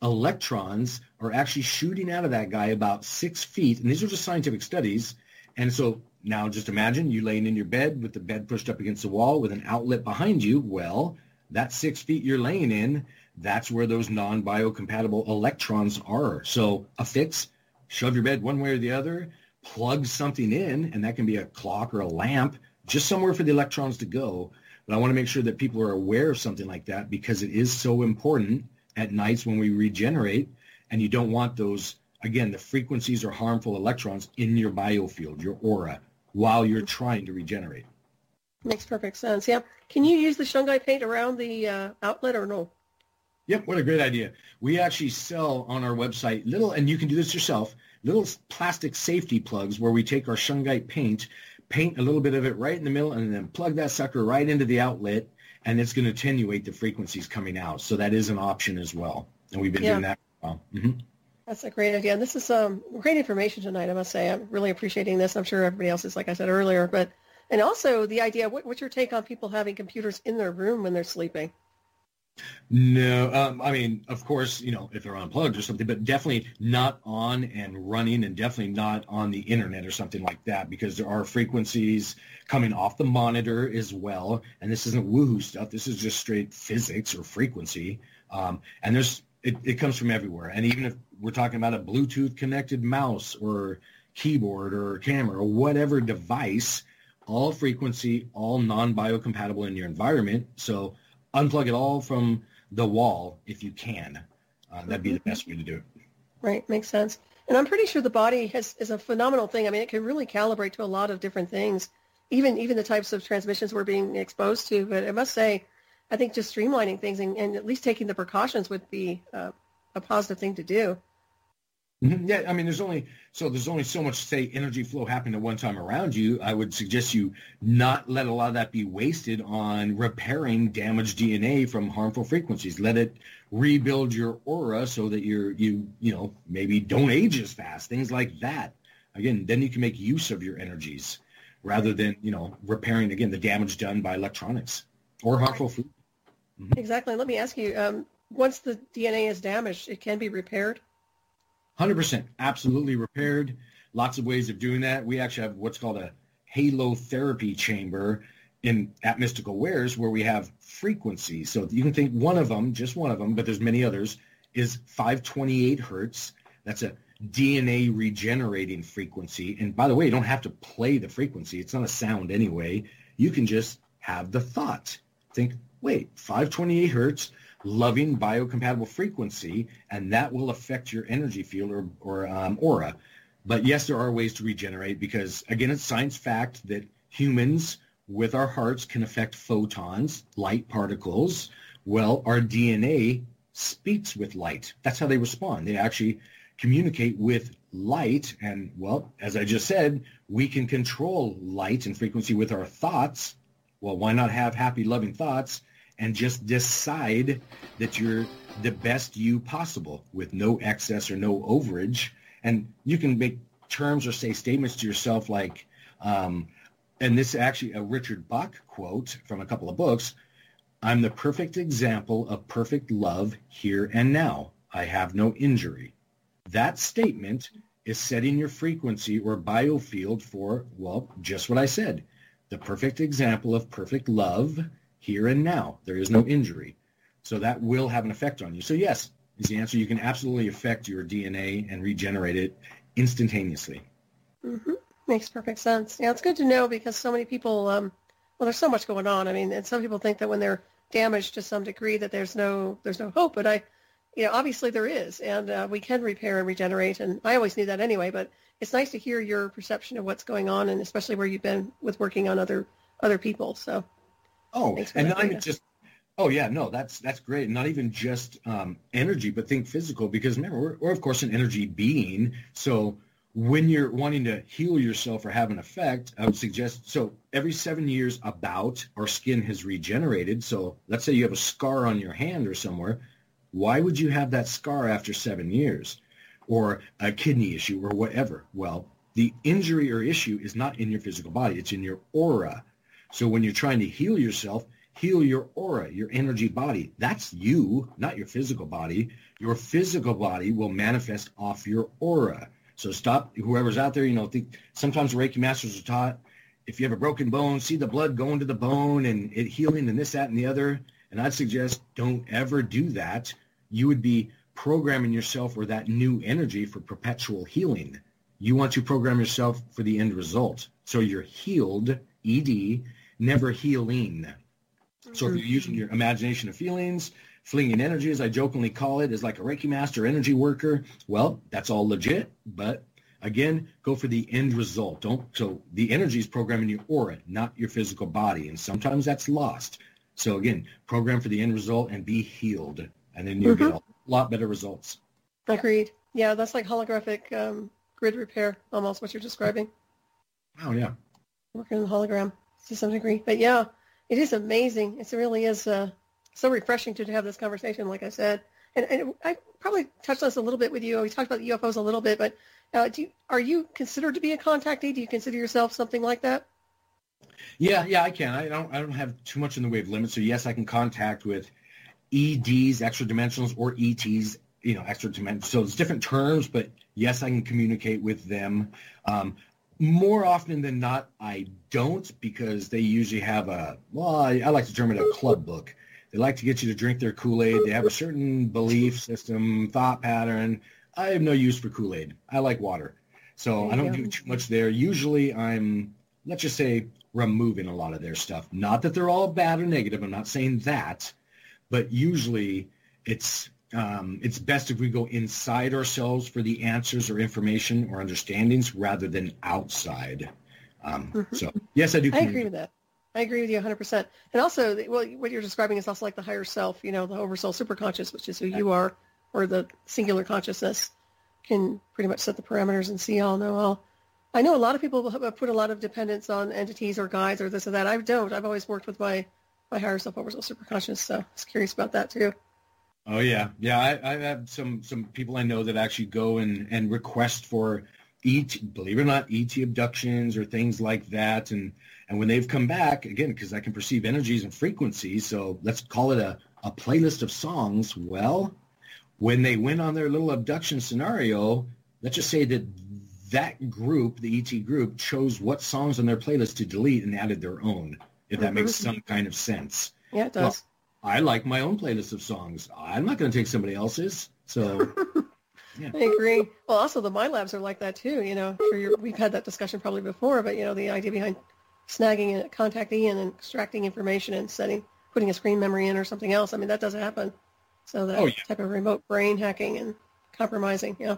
[SPEAKER 2] electrons are actually shooting out of that guy about six feet. And these are just scientific studies. And so now just imagine you laying in your bed with the bed pushed up against the wall with an outlet behind you. Well, that six feet you're laying in, that's where those non-biocompatible electrons are. So a fix, shove your bed one way or the other, plug something in, and that can be a clock or a lamp, just somewhere for the electrons to go. But I want to make sure that people are aware of something like that because it is so important at nights when we regenerate, and you don't want those, again, the frequencies or harmful electrons in your biofield, your aura, while you're trying to regenerate.
[SPEAKER 3] Makes perfect sense. Yeah. Can you use the shungite paint around the uh, outlet or no?
[SPEAKER 2] Yep. What a great idea. We actually sell on our website little, and you can do this yourself, little plastic safety plugs where we take our shungite paint, paint a little bit of it right in the middle, and then plug that sucker right into the outlet and it's going to attenuate the frequencies coming out. So that is an option as well. And we've been yeah. doing that for a while. Mm-hmm.
[SPEAKER 3] That's a great idea. This is um, great information tonight, I must say. I'm really appreciating this. I'm sure everybody else is, like I said earlier. But And also the idea, what, what's your take on people having computers in their room when they're sleeping?
[SPEAKER 2] No, um, I mean, of course, you know, if they're unplugged or something, but definitely not on and running and definitely not on the internet or something like that because there are frequencies coming off the monitor as well. And this isn't woohoo stuff. This is just straight physics or frequency. Um, and there's, it, it comes from everywhere. And even if we're talking about a Bluetooth connected mouse or keyboard or camera or whatever device, all frequency, all non-biocompatible in your environment. So unplug it all from the wall if you can. Uh, that'd be the best way to do it.
[SPEAKER 3] Right, makes sense. And I'm pretty sure the body has is a phenomenal thing. I mean, it can really calibrate to a lot of different things, even even the types of transmissions we're being exposed to. But I must say, I think just streamlining things and, and at least taking the precautions would be uh, a positive thing to do.
[SPEAKER 2] Mm-hmm. Yeah, I mean, there's only so there's only so much say energy flow happening at one time around you. I would suggest you not let a lot of that be wasted on repairing damaged DNA from harmful frequencies. Let it rebuild your aura so that you're you you know maybe don't age as fast. Things like that. Again, then you can make use of your energies rather than you know repairing again the damage done by electronics or harmful food.
[SPEAKER 3] Mm-hmm. Exactly. Let me ask you: um, once the DNA is damaged, it can be repaired.
[SPEAKER 2] 100%, absolutely repaired. Lots of ways of doing that. We actually have what's called a halo therapy chamber in at Mystical Wares where we have frequencies. So you can think one of them, just one of them, but there's many others, is 528 hertz. That's a DNA regenerating frequency. And by the way, you don't have to play the frequency. It's not a sound anyway. You can just have the thought. Think, wait, 528 hertz loving biocompatible frequency, and that will affect your energy field or, or um, aura. But yes, there are ways to regenerate because, again, it's science fact that humans with our hearts can affect photons, light particles. Well, our DNA speaks with light. That's how they respond. They actually communicate with light. And well, as I just said, we can control light and frequency with our thoughts. Well, why not have happy, loving thoughts and just decide that you're the best you possible with no excess or no overage? And you can make terms or say statements to yourself like, um, and this is actually a Richard Bach quote from a couple of books. I'm the perfect example of perfect love here and now. I have no injury. That statement is setting your frequency or biofield for, well, just what I said. The perfect example of perfect love here and now. There is no injury. So that will have an effect on you. So yes, is the answer. You can absolutely affect your DNA and regenerate it instantaneously.
[SPEAKER 3] Mm-hmm. Makes perfect sense. Yeah, it's good to know because so many people, um, well, there's so much going on. I mean, and some people think that when they're damaged to some degree that there's no there's no hope. But I, you know, obviously there is, and uh, we can repair and regenerate. And I always knew that anyway. But it's nice to hear your perception of what's going on, and especially where you've been with working on other other people. So.
[SPEAKER 2] Oh, and not even just Oh yeah, no, that's that's great. Not even just um, energy, but think physical. Because remember, we're, we're, of course an energy being. So when you're wanting to heal yourself or have an effect, I would suggest so every seven years about our skin has regenerated. So let's say you have a scar on your hand or somewhere. Why would you have that scar after seven years? Or a kidney issue or whatever? Well, the injury or issue is not in your physical body. It's in your aura. So when you're trying to heal yourself, heal your aura, your energy body. That's you, not your physical body. Your physical body will manifest off your aura. So stop, whoever's out there, you know, think sometimes Reiki masters are taught, if you have a broken bone, see the blood going to the bone and it healing and this, that, and the other. And I'd suggest don't ever do that. You would be programming yourself for that new energy for perpetual healing. You want to program yourself for the end result. So you're healed, ED, never healing. So if you're using your imagination of feelings, flinging energy, as I jokingly call it, is like a Reiki master, energy worker. Well, that's all legit, but again, go for the end result. Don't so the energy is programming your aura, not your physical body, and sometimes that's lost. So again, program for the end result and be healed, and then you'll mm-hmm. get a lot better results.
[SPEAKER 3] Agreed. Yeah, that's like holographic um, grid repair, almost what you're describing.
[SPEAKER 2] Oh yeah.
[SPEAKER 3] Working in the hologram to some degree, but yeah, it is amazing. It really is uh, so refreshing to have this conversation, like I said. And, and, I probably touched on this a little bit with you. We talked about UFOs a little bit, but uh, you, are you considered to be a contactee? Do you consider yourself something like that?
[SPEAKER 2] Yeah, yeah, I can. I don't, I don't have too much in the way of limits. So yes, I can contact with EDs, extra dimensionals, or ETs, you know, extra dimensionals. So it's different terms, but yes, I can communicate with them. Um, more often than not, I don't because they usually have a, well, I, I like to term it a club book. They like to get you to drink their Kool-Aid. They have a certain belief system, thought pattern. I have no use for Kool-Aid. I like water. So I don't do too much there. Usually I'm, let's just say, removing a lot of their stuff. Not that they're all bad or negative. I'm not saying that. But usually it's um, it's best if we go inside ourselves for the answers or information or understandings rather than outside. Um, mm-hmm. So yes, I do.
[SPEAKER 3] I agree with that. I agree with you 100%. And also, well, what you're describing is also like the higher self, you know, the oversoul superconscious, which is who you are, or the singular consciousness can pretty much set the parameters and see all, know all. I know a lot of people have put a lot of dependence on entities or guides or this or that. I don't. I've always worked with my, my higher self, oversoul superconscious, so I was curious about that too.
[SPEAKER 2] Oh yeah, yeah. I, I have some some people I know that actually go and and request for ET, believe it or not, ET abductions or things like that, and and when they've come back again, because I can perceive energies and frequencies, so let's call it a a playlist of songs. Well, when they went on their little abduction scenario, let's just say that that group, the ET group, chose what songs on their playlist to delete and added their own. If that makes mm-hmm. some kind of sense.
[SPEAKER 3] Yeah, it does. Well,
[SPEAKER 2] I like my own playlist of songs. I'm not going to take somebody else's. So,
[SPEAKER 3] yeah. I agree. Well, also the mind labs are like that too. You know, sure we've had that discussion probably before, but you know, the idea behind snagging a contactee and extracting information and setting, putting a screen memory in or something else. I mean, that doesn't happen. So that oh, yeah. type of remote brain hacking and compromising. Yeah.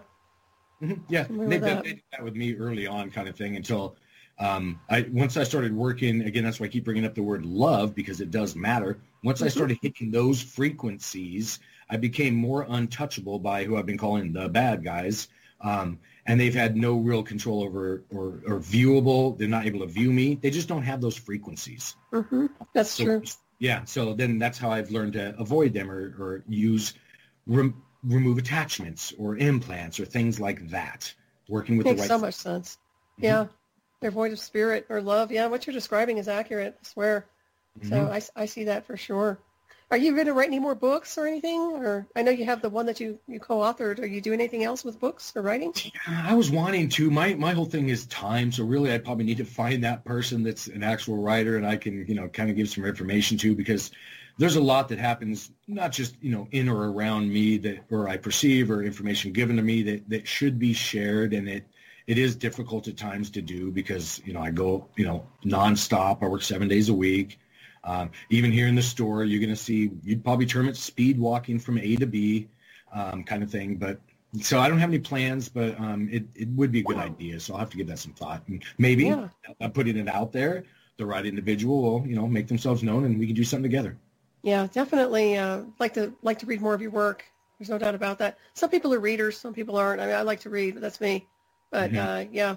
[SPEAKER 2] Mm-hmm. Yeah, they, they, did that with me early on, kind of thing, until um, I once I started working again. That's why I keep bringing up the word love because it does matter. Once I started hitting those frequencies, I became more untouchable by who I've been calling the bad guys. Um, and they've had no real control over or, or viewable. They're not able to view me. They just don't have those frequencies.
[SPEAKER 3] Mm-hmm. That's
[SPEAKER 2] So,
[SPEAKER 3] true.
[SPEAKER 2] Yeah. So then that's how I've learned to avoid them or, or use rem- remove attachments or implants or things like that. Working with
[SPEAKER 3] Makes
[SPEAKER 2] the right.
[SPEAKER 3] so much sense.
[SPEAKER 2] Mhm.
[SPEAKER 3] Yeah. They're void of spirit or love. Yeah, what you're describing is accurate. I swear. So
[SPEAKER 2] Mhm.
[SPEAKER 3] I, I see that for sure. Are you going to write any more books or anything? Or I know you have the one that you, you co-authored. Are you doing anything else with books or writing?
[SPEAKER 2] I was wanting to. My my whole thing is time. So really, I probably need to find that person that's an actual writer, and I can you know kind of give some information to because there's a lot that happens not just you know in or around me that or I perceive or information given to me that that should be shared, and it it is difficult at times to do because you know I go you know nonstop. I work seven days a week. Um, even here in the store, you're going to see you'd probably term it speed walking from A to B, um, kind of thing. But so I don't have any plans, but um, it, it would be a good idea. So I'll have to give that some thought. And maybe
[SPEAKER 3] Yeah.
[SPEAKER 2] putting it out there, the right individual will, you know, make themselves known and we can do something together.
[SPEAKER 3] Yeah, definitely. Uh, like to like to read more of your work. There's no doubt about that. Some people are readers, some people aren't. I mean, I like to read, but that's me. But
[SPEAKER 2] Mhm.
[SPEAKER 3] uh, yeah,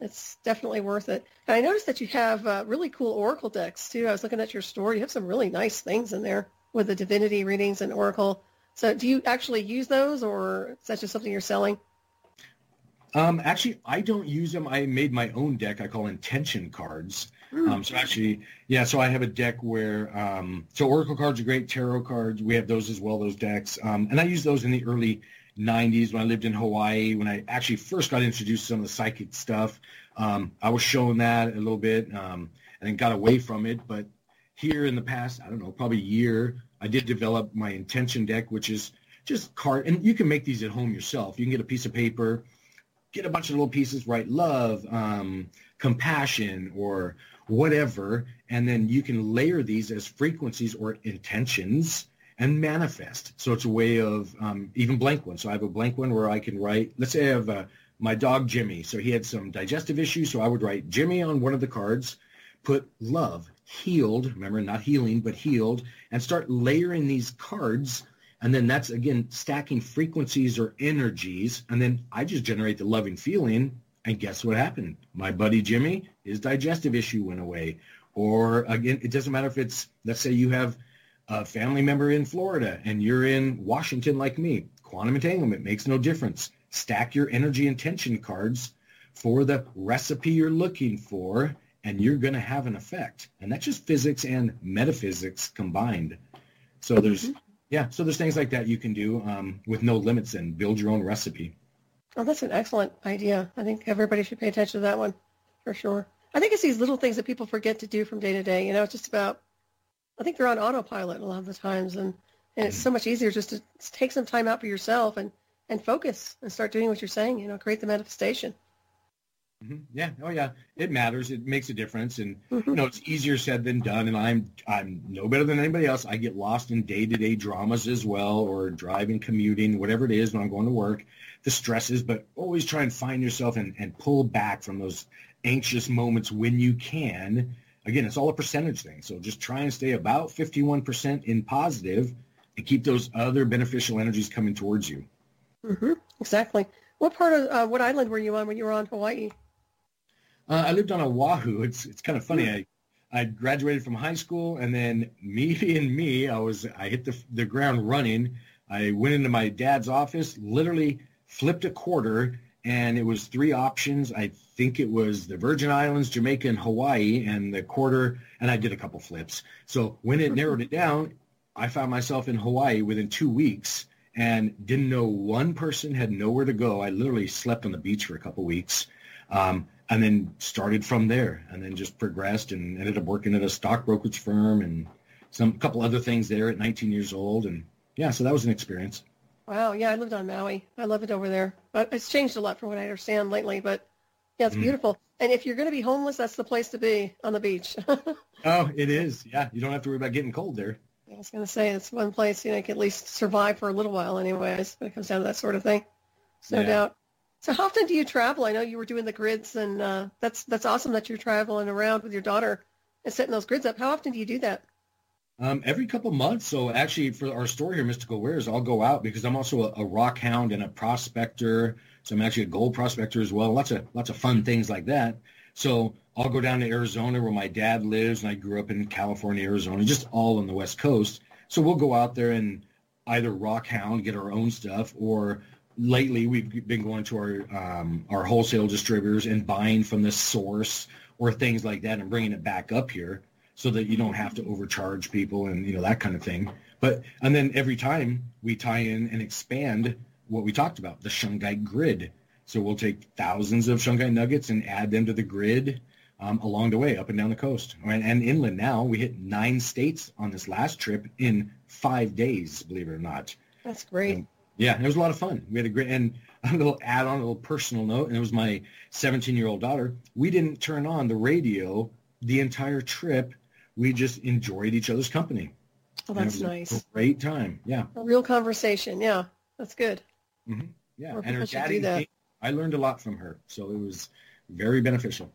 [SPEAKER 3] it's definitely worth it. And I noticed that you have uh, really cool oracle decks too. I was looking at your store. You have some really nice things in there with the divinity readings and oracle. So do you actually use those, or is that just something you're selling?
[SPEAKER 2] Um, actually, I don't use them. I made my own deck. I call intention cards.
[SPEAKER 3] Hmm.
[SPEAKER 2] Um, so actually, yeah, so I have a deck where, um, so Oracle cards are great, tarot cards, we have those as well, those decks. Um, and I use those in the early 90s when I lived in Hawaii, when I actually first got introduced to some of the psychic stuff. Um, I was showing that a little bit um, and then got away from it. But here in the past, I don't know, probably a year, I did develop my intention deck, which is just card. And you can make these at home yourself. You can get a piece of paper, get a bunch of little pieces, write love, um, compassion, or whatever, and then you can layer these as frequencies or intentions and manifest. So it's a way of um, even blank one. So I have a blank one where I can write, let's say I have uh, my dog Jimmy. So he had some digestive issues. So I would write Jimmy on one of the cards, put love, healed, remember not healing, but healed, and start layering these cards. And then that's, again, stacking frequencies or energies. And then I just generate the loving feeling. And guess what happened? My buddy Jimmy, his digestive issue went away. Or again, it doesn't matter if it's, let's say you have a family member in Florida and you're in Washington like me. Quantum entanglement makes no difference. Stack your energy intention cards for the recipe you're looking for and you're going to have an effect. And that's just physics and metaphysics combined. So there's, yeah, so there's things like that you can do um, with no limits and build your own recipe.
[SPEAKER 3] Oh, that's an excellent idea. I think everybody should pay attention to that one for sure. I think it's these little things that people forget to do from day to day. You know, it's just about, I think they're on autopilot a lot of the times. And, and it's so much easier just to take some time out for yourself and, and focus and start doing what you're saying, you know, create the manifestation.
[SPEAKER 2] hmm Yeah. Oh, yeah. It matters. It makes a difference. And,
[SPEAKER 3] Mhm.
[SPEAKER 2] you know, it's easier said than done. And I'm, I'm no better than anybody else. I get lost in day-to-day dramas as well, or driving, commuting, whatever it is when I'm going to work, the stresses, but always try and find yourself and, and pull back from those anxious moments when you can. Again, it's all a percentage thing. So just try and stay about 51% in positive and keep those other beneficial energies coming towards you.
[SPEAKER 3] hmm Exactly. What part of, uh, what island were you on when you were on Hawaii?
[SPEAKER 2] Uh, I lived on Oahu. It's it's kind of funny. I I graduated from high school, and then me being me, I was I hit the the ground running. I went into my dad's office, literally flipped a quarter, and it was three options. I think it was the Virgin Islands, Jamaica, and Hawaii, and the quarter. And I did a couple flips. So when it narrowed it down, I found myself in Hawaii within two weeks, and didn't know one person, had nowhere to go. I literally slept on the beach for a couple weeks. Um, and then started from there and then just progressed and ended up working at a stock brokerage firm and some couple other things there at 19 years old and yeah so that was an experience
[SPEAKER 3] Wow. Yeah, I lived on Maui. I love it over there. But it's changed a lot from what I understand lately. But yeah, it's
[SPEAKER 2] Mm.
[SPEAKER 3] beautiful. And if you're going to be homeless, that's the place to be on the beach.
[SPEAKER 2] oh it is yeah you don't have to worry about getting cold there
[SPEAKER 3] I was going to say it's one place you know you can at least survive for a little while, anyways. When it comes down to that sort of thing, no
[SPEAKER 2] Yeah.
[SPEAKER 3] doubt. So how often do you travel? I know you were doing the grids, and uh, that's that's awesome that you're traveling around with your daughter and setting those grids up. How often do you do that?
[SPEAKER 2] Um, every couple months. So actually, for our store here, Mystical Wares, I'll go out because I'm also a, a rock hound and a prospector. So I'm actually a gold prospector as well. Lots of lots of fun things like that. So I'll go down to Arizona where my dad lives, and I grew up in California, Arizona, just all on the West Coast. So we'll go out there and either rock hound, get our own stuff, or lately we've been going to our um, our wholesale distributors and buying from the source or things like that and bringing it back up here so that you don't have to overcharge people and you know that kind of thing. But and then every time we tie in and expand what we talked about, the shungite grid. So we'll take thousands of shungite nuggets and add them to the grid um, along the way, up and down the coast and, and inland. Now we hit nine states on this last trip in five days, believe it or not.
[SPEAKER 3] That's great.
[SPEAKER 2] Um, yeah, it was a lot of fun. We had a great, and a little add on, a little personal note, and it was my 17 year old daughter. We didn't turn on the radio the entire trip. We just enjoyed each other's company.
[SPEAKER 3] Oh, that's nice.
[SPEAKER 2] great time. Yeah.
[SPEAKER 3] A real conversation. Yeah, that's good.
[SPEAKER 2] Mm-hmm. Yeah, and her daddy. I learned a lot from her, so it was very beneficial.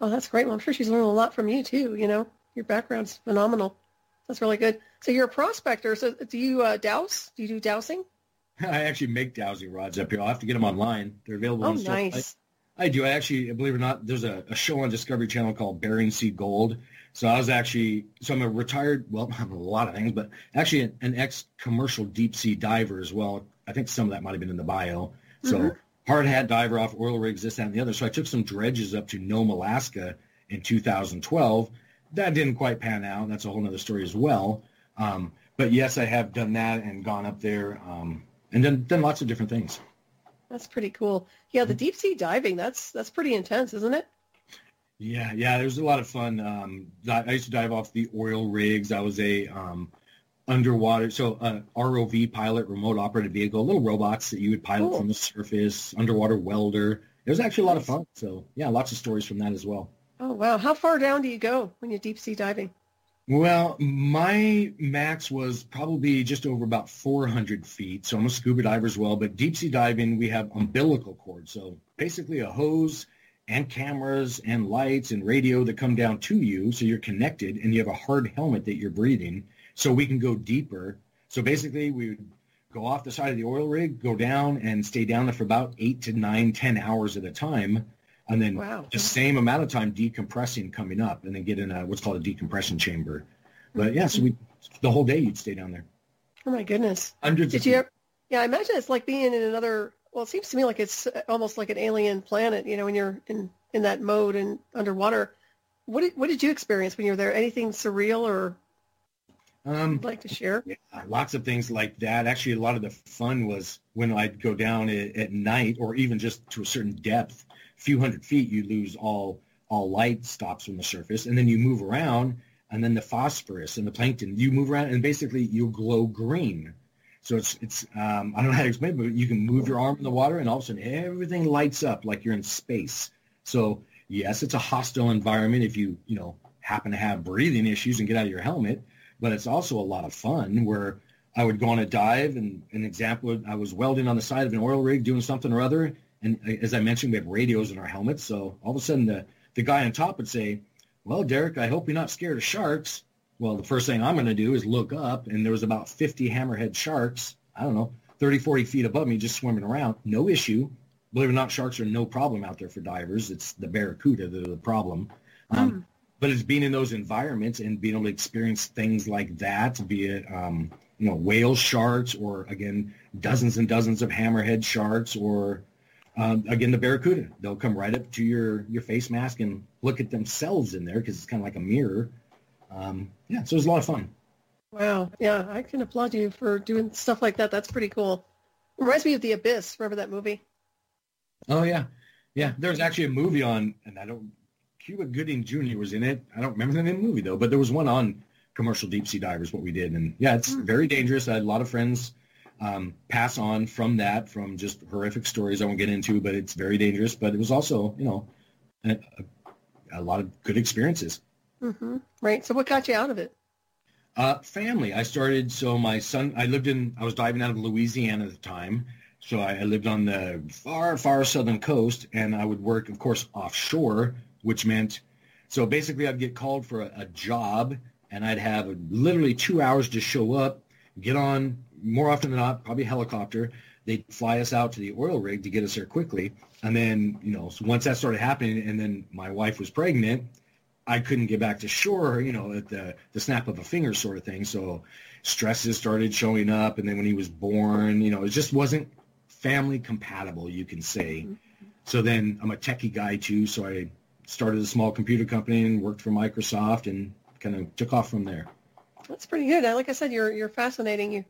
[SPEAKER 3] Oh, that's great. Well, I'm sure she's learned a lot from you too. You know, your background's phenomenal. That's really good. So you're a prospector. So do you uh, dowse? Do you do dowsing?
[SPEAKER 2] I actually make dowsing rods up here. I'll have to get them online. They're available.
[SPEAKER 3] Oh, nice.
[SPEAKER 2] I, I, do. I actually, believe it or not, there's a, a, show on Discovery Channel called Bering Sea Gold. So I was actually, so I'm a retired, well, I'm a lot of things, but actually an, an ex-commercial deep sea diver as well. I think some of that might have been in the bio. So mm-hmm. hard hat diver off oil rigs, this, that, and the other. So I took some dredges up to Nome, Alaska in 2012. That didn't quite pan out. That's a whole other story as well. Um, but yes, I have done that and gone up there. Um, and then done lots of different things.
[SPEAKER 3] That's pretty cool. Yeah, the deep sea diving, that's that's pretty intense, isn't it?
[SPEAKER 2] Yeah, yeah, was a lot of fun. Um, I used to dive off the oil rigs. I was a um, underwater, so uh, ROV pilot, remote operated vehicle, little robots that you would pilot cool. from the surface, underwater welder. It was actually a lot of fun. So yeah, lots of stories from that as well.
[SPEAKER 3] Oh wow! How far down do you go when you're deep sea diving?
[SPEAKER 2] Well, my max was probably just over about 400 feet. So I'm a scuba diver as well. But deep sea diving, we have umbilical cord. So basically a hose and cameras and lights and radio that come down to you. So you're connected and you have a hard helmet that you're breathing. So we can go deeper. So basically we would go off the side of the oil rig, go down and stay down there for about eight to nine, ten hours at a time and then wow. the same amount of time decompressing coming up, and then get in a what's called a decompression chamber. But yeah, so we the whole day you'd stay down there.
[SPEAKER 3] Oh my goodness!
[SPEAKER 2] Hundreds.
[SPEAKER 3] Did you? Ever, yeah, I imagine it's like being in another. Well, it seems to me like it's almost like an alien planet. You know, when you're in in that mode and underwater. What did what did you experience when you were there? Anything surreal or um, like to share?
[SPEAKER 2] Yeah, lots of things like that. Actually, a lot of the fun was when I'd go down at, at night or even just to a certain depth a few hundred feet, you lose all all light stops from the surface, and then you move around, and then the phosphorus and the plankton, you move around, and basically you glow green. So it's it's um, I don't know how to explain, it, but you can move your arm in the water, and all of a sudden everything lights up like you're in space. So yes, it's a hostile environment if you you know happen to have breathing issues and get out of your helmet, but it's also a lot of fun where I would go on a dive, and an example, I was welding on the side of an oil rig doing something or other, and as I mentioned, we have radios in our helmets. So all of a sudden, the, the guy on top would say, well, Derek, I hope you're not scared of sharks. Well, the first thing I'm going to do is look up, and there was about 50 hammerhead sharks, I don't know, 30, 40 feet above me just swimming around. No issue. Believe it or not, sharks are no problem out there for divers. It's the barracuda that are the problem. Um, mm. But it's being in those environments and being able to experience things like that, be it, um, you know, whale sharks or, again, dozens and dozens of hammerhead sharks or um, again, the Barracuda, they'll come right up to your, your face mask and look at themselves in there because it's kind of like a mirror. Um, yeah, so it was a lot of fun.
[SPEAKER 3] Wow. Yeah, I can applaud you for doing stuff like that. That's pretty cool. Reminds me of The Abyss. Remember that movie?
[SPEAKER 2] Oh, yeah. Yeah, there's actually a movie on, and I don't, Cuba Gooding Jr. was in it. I don't remember the name of the movie, though, but there was one on commercial deep sea divers, what we did. And yeah, it's mm. very dangerous. I had a lot of friends um, pass on from that, from just horrific stories I won't get into, but it's very dangerous. But it was also, you know, a, a lot of good experiences.
[SPEAKER 3] Mm-hmm. Right. So what got you out of it?
[SPEAKER 2] Uh, family. I started, so my son, I lived in, I was diving out of Louisiana at the time. So I, I lived on the far, far southern coast, and I would work, of course, offshore, which meant so basically I'd get called for a, a job, and I'd have literally two hours to show up, get on more often than not, probably a helicopter. They'd fly us out to the oil rig to get us there quickly. And then, you know, once that started happening and then my wife was pregnant, I couldn't get back to shore, you know, at the, the snap of a finger sort of thing. So stresses started showing up. And then when he was born, you know, it just wasn't family compatible, you can say. Mm-hmm. So then I'm a techie guy too. So I started a small computer company and worked for Microsoft and kind of took off from there.
[SPEAKER 3] That's pretty good. Like I said, you're, you're fascinating. You,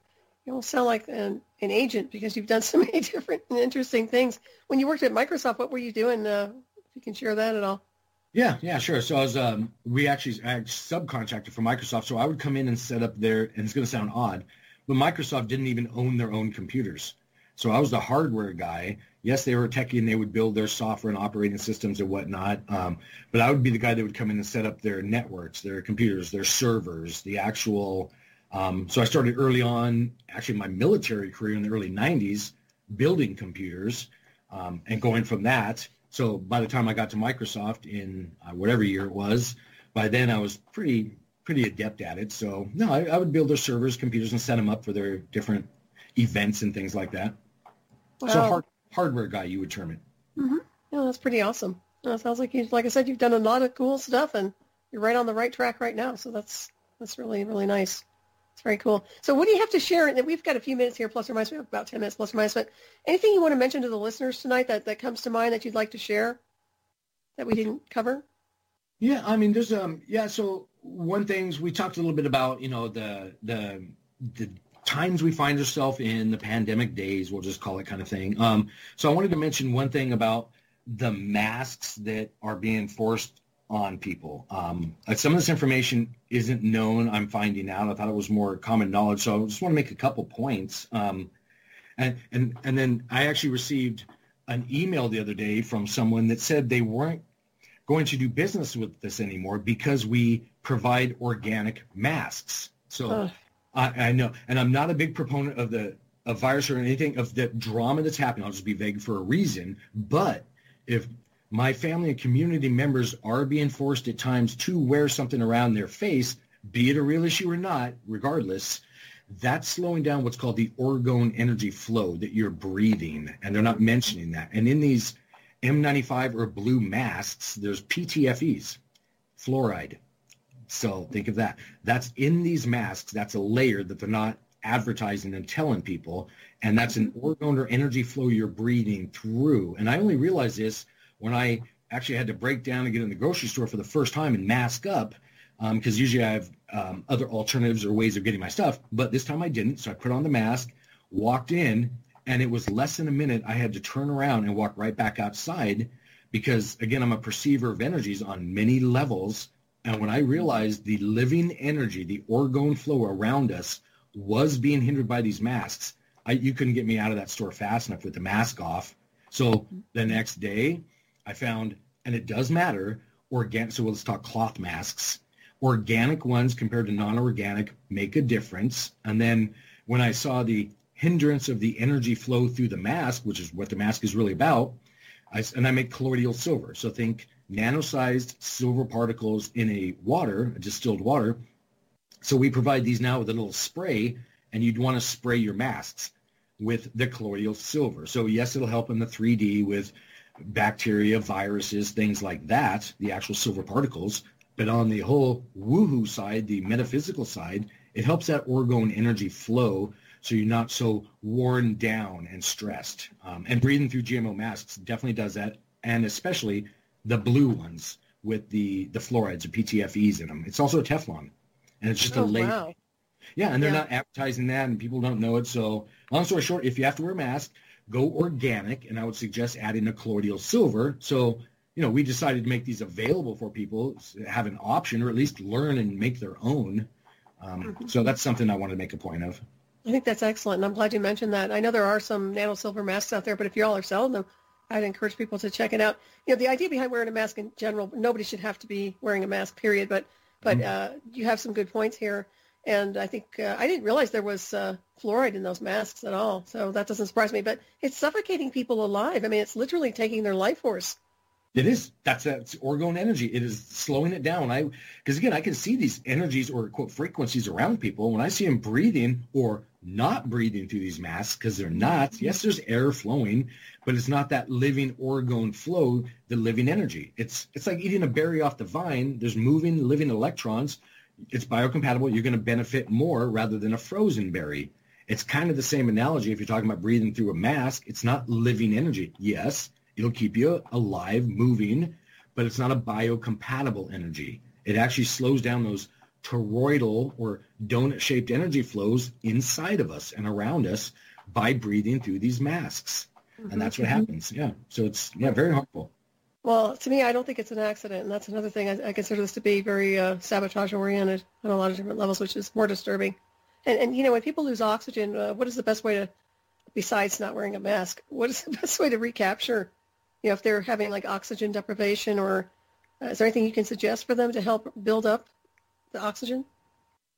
[SPEAKER 3] you don't sound like an, an agent because you've done so many different and interesting things. When you worked at Microsoft, what were you doing? Uh, if you can share that at all.
[SPEAKER 2] Yeah, yeah, sure. So I was, um, we actually, I subcontracted for Microsoft. So I would come in and set up their, and it's going to sound odd, but Microsoft didn't even own their own computers. So I was the hardware guy. Yes, they were techie and they would build their software and operating systems and whatnot. Um, but I would be the guy that would come in and set up their networks, their computers, their servers, the actual um, so I started early on, actually my military career in the early 90s, building computers um, and going from that. So by the time I got to Microsoft in uh, whatever year it was, by then I was pretty pretty adept at it. So no, I, I, would build their servers, computers, and set them up for their different events and things like that. Wow. So hard, hardware guy, you would term it.
[SPEAKER 3] Mm-hmm. Yeah, that's pretty awesome. It sounds like you, like I said, you've done a lot of cool stuff, and you're right on the right track right now. So that's that's really really nice. It's very cool. So what do you have to share? And We've got a few minutes here, plus or minus. We have about 10 minutes, plus or minus. But anything you want to mention to the listeners tonight that, that comes to mind that you'd like to share that we didn't cover?
[SPEAKER 2] Yeah, I mean, there's um, yeah. So one things we talked a little bit about, you know, the the the times we find ourselves in the pandemic days, we'll just call it kind of thing. Um, so I wanted to mention one thing about the masks that are being forced on people. Um, some of this information isn't known. I'm finding out. I thought it was more common knowledge. So I just want to make a couple points. Um, and, and, and then I actually received an email the other day from someone that said they weren't going to do business with this anymore because we provide organic masks. So I, I know, and I'm not a big proponent of the of virus or anything of the drama that's happening. I'll just be vague for a reason. But if my family and community members are being forced at times to wear something around their face, be it a real issue or not, regardless, that's slowing down what's called the orgone energy flow that you're breathing. And they're not mentioning that. And in these N95 or blue masks, there's PTFEs, fluoride. So think of that. That's in these masks. That's a layer that they're not advertising and telling people. And that's an orgone or energy flow you're breathing through. And I only realized this when I actually had to break down and get in the grocery store for the first time and mask up because um, usually I have um, other alternatives or ways of getting my stuff. But this time I didn't. So I put on the mask, walked in, and it was less than a minute. I had to turn around and walk right back outside because, again, I'm a perceiver of energies on many levels. And when I realized the living energy, the orgone flow around us was being hindered by these masks, I, you couldn't get me out of that store fast enough with the mask off. So the next day, I found, and it does matter, organic, so let's talk cloth masks. Organic ones compared to non-organic make a difference. And then when I saw the hindrance of the energy flow through the mask, which is what the mask is really about, I, and I make colloidal silver. So think nano-sized silver particles in a water, a distilled water. So we provide these now with a little spray, and you'd want to spray your masks with the colloidal silver. So yes, it'll help in the 3D with bacteria, viruses, things like that, the actual silver particles. But on the whole woohoo side, the metaphysical side, it helps that orgone energy flow so you're not so worn down and stressed. Um, and breathing through GMO masks definitely does that, and especially the blue ones with the, the fluorides or PTFEs in them. It's also a Teflon, and it's just
[SPEAKER 3] oh,
[SPEAKER 2] a layer.
[SPEAKER 3] Wow.
[SPEAKER 2] Yeah, and they're yeah. not advertising that, and people don't know it. So long story short, if you have to wear a mask, go organic, and I would suggest adding a colloidal silver. So, you know, we decided to make these available for people, have an option, or at least learn and make their own. Um, mm-hmm. So that's something I wanted to make a point of.
[SPEAKER 3] I think that's excellent, and I'm glad you mentioned that. I know there are some nano silver masks out there, but if you all are selling them, I'd encourage people to check it out. You know, the idea behind wearing a mask in general, nobody should have to be wearing a mask, period. But but mm-hmm. uh, you have some good points here. And I think uh, I didn't realize there was uh, fluoride in those masks at all. So that doesn't surprise me. But it's suffocating people alive. I mean, it's literally taking their life force.
[SPEAKER 2] It is. That's that's orgone energy. It is slowing it down. I because again, I can see these energies or quote frequencies around people. When I see them breathing or not breathing through these masks because they're not. Yes, there's air flowing, but it's not that living orgone flow, the living energy. It's it's like eating a berry off the vine. There's moving, living electrons. It's biocompatible. You're going to benefit more rather than a frozen berry. It's kind of the same analogy if you're talking about breathing through a mask. It's not living energy. Yes, It'll keep you alive, moving, but it's not a biocompatible energy. It actually slows down those toroidal or donut-shaped energy flows inside of us and around us by breathing through these masks. Mm-hmm. And that's what happens. Yeah. So it's, yeah, very harmful.
[SPEAKER 3] Well, to me, I don't think it's an accident. And that's another thing. I, I consider this to be very uh, sabotage-oriented on a lot of different levels, which is more disturbing. And, and you know, when people lose oxygen, uh, what is the best way to, besides not wearing a mask, what is the best way to recapture you know, if they're having like oxygen deprivation or uh, is there anything you can suggest for them to help build up the oxygen?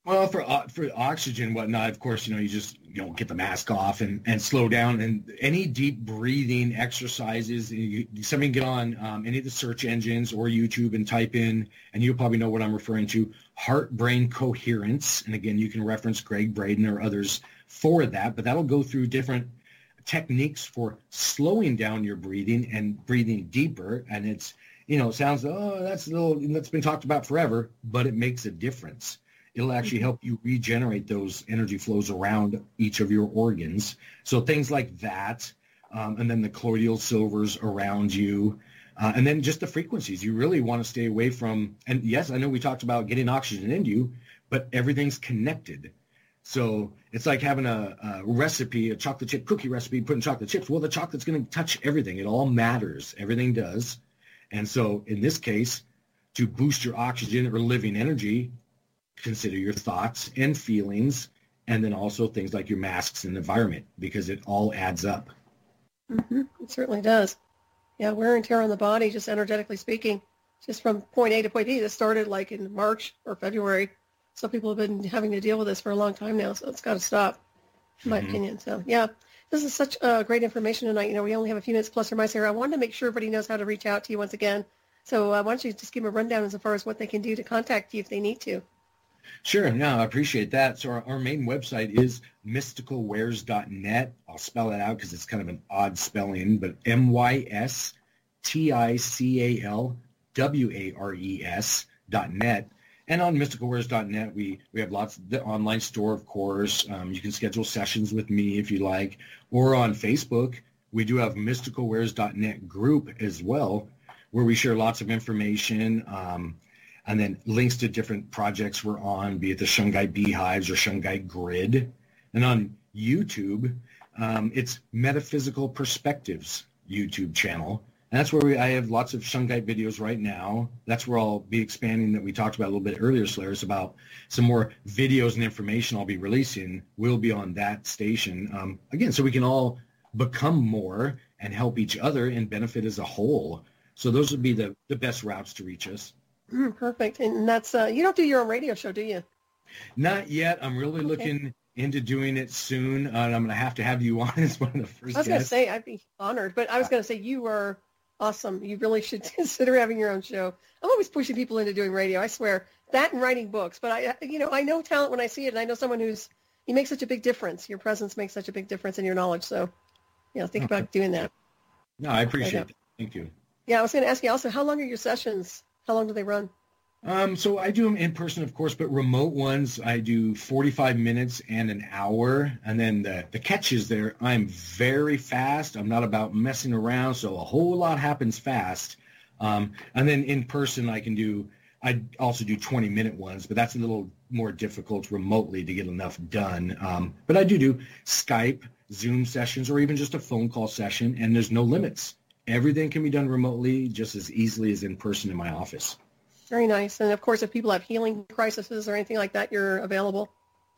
[SPEAKER 2] Well, for uh, for oxygen, whatnot, of course, you know, you just you know get the mask off and, and slow down, and any deep breathing exercises. You, somebody get on um, any of the search engines or YouTube and type in, and you'll probably know what I'm referring to: heart brain coherence. And again, you can reference Gregg Braden or others for that, but that'll go through different techniques for slowing down your breathing and breathing deeper. And it's, you know, sounds, oh, that's a little, that's been talked about forever, but it makes a difference. It'll actually help you regenerate those energy flows around each of your organs. So things like that, um, and then the colloidal silvers around you, uh, and then just the frequencies. You really want to stay away from, and yes, I know we talked about getting oxygen into you, but everything's connected. So it's like having a, a, recipe, a chocolate chip cookie recipe, putting chocolate chips. Well, the chocolate's going to touch everything. It all matters. Everything does. And so in this case, to boost your oxygen or living energy, consider your thoughts and feelings, and then also things like your masks and environment, because it all adds up.
[SPEAKER 3] Mm-hmm. It certainly does. Yeah, wear and tear on the body, just energetically speaking, just from point A to point B. This started like in March or February so people have been having to deal with this for a long time now, so it's got to stop, in my mm-hmm. opinion. So yeah, this is such uh, great information tonight. You know, we only have a few minutes plus or minus here. I wanted to make sure everybody knows how to reach out to you once again. So uh, why don't you just give them a rundown as far as what they can do to contact you if they need to?
[SPEAKER 2] Sure. No, I appreciate that. So our, our main website is mysticalwares.net. I'll spell it out because it's kind of an odd spelling, but M-Y-S-T-I-C-A-L-W-A-R-E-S dot net. And on mysticalwares.net, we, we have lots of the online store, of course. Um, you can schedule sessions with me if you like. Or on Facebook, we do have mysticalwares.net group as well, where we share lots of information um, and then links to different projects we're on, be it the Shungite Beehives or Shungite Grid. And on YouTube, um, it's Metaphysical Perspectives YouTube channel. And that's where we, I have lots of Shungite videos right now. That's where I'll be expanding that we talked about a little bit earlier, Solaris, about some more videos and information I'll be releasing will be on that station. Um, again, so we can all become more and help each other and benefit as a whole. So those would be the, the best routes to reach us.
[SPEAKER 3] Mm, perfect. And that's, uh, you don't do your own radio show, do you?
[SPEAKER 2] Not yet. I'm really okay. looking into doing it soon. Uh, and I'm going to have to have you on as one of the first
[SPEAKER 3] I was going to say, I'd be honored, but I was going to say you are awesome. You really should consider having your own show. I'm always pushing people into doing radio. I swear that and writing books. But I, you know, I know talent when I see it, and I know someone who's you make such a big difference. Your presence makes such a big difference in your knowledge. So, you know, think okay. about doing that.
[SPEAKER 2] No, I appreciate it. Thank you.
[SPEAKER 3] Yeah, I was going to ask you also, how long are your sessions? How long do they run?
[SPEAKER 2] Um, so I do them in person, of course, but remote ones I do 45 minutes and an hour. And then the, the catch is there, I'm very fast. I'm not about messing around, so a whole lot happens fast. Um, and then in person, I can do, I also do 20 minute ones, but that's a little more difficult remotely to get enough done. Um, but I do do Skype, Zoom sessions, or even just a phone call session, and there's no limits. Everything can be done remotely just as easily as in person in my office.
[SPEAKER 3] Very nice. And of course, if people have healing crises or anything like that, you're available.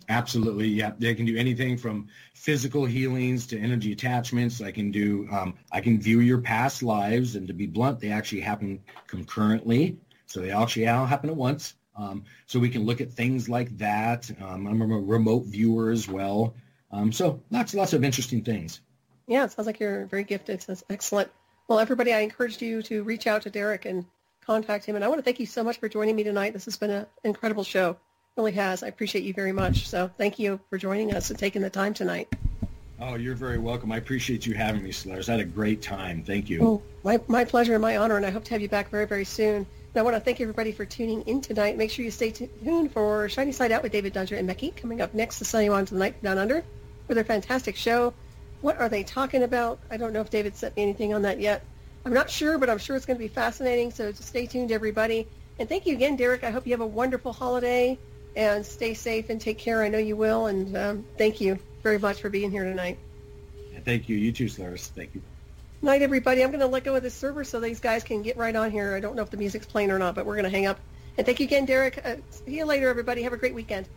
[SPEAKER 2] Absolutely, yeah. They can do anything from physical healings to energy attachments. I can do. Um, I can view your past lives, and to be blunt, they actually happen concurrently. So they actually all happen at once. Um, so we can look at things like that. Um, I'm a remote viewer as well. Um, so lots, lots of interesting things.
[SPEAKER 3] Yeah, it sounds like you're very gifted. That's excellent. Well, everybody, I encouraged you to reach out to Derek and contact him. And I want to thank you so much for joining me tonight. This has been an incredible show. It really has. I appreciate you very much. So thank you for joining us and taking the time tonight.
[SPEAKER 2] Oh, you're very welcome. I appreciate you having me, Solaris. I had a great time. Thank you.
[SPEAKER 3] Oh, my, my pleasure and my honor, and I hope to have you back very, very soon. And I want to thank everybody for tuning in tonight. Make sure you stay tuned for Shiny Side Out with David Dunter and Becky coming up next to send you on to the Night Down Under for their fantastic show. What are they talking about? I don't know if David sent me anything on that yet. I'm not sure, but I'm sure it's going to be fascinating. So stay tuned, everybody. And thank you again, Derek. I hope you have a wonderful holiday and stay safe and take care. I know you will. And um, thank you very much for being here tonight.
[SPEAKER 2] Thank you. You too, Solaris. Thank you.
[SPEAKER 3] Night, everybody. I'm going to let go of this server so these guys can get right on here. I don't know if the music's playing or not, but we're going to hang up. And thank you again, Derek. Uh, see you later, everybody. Have a great weekend.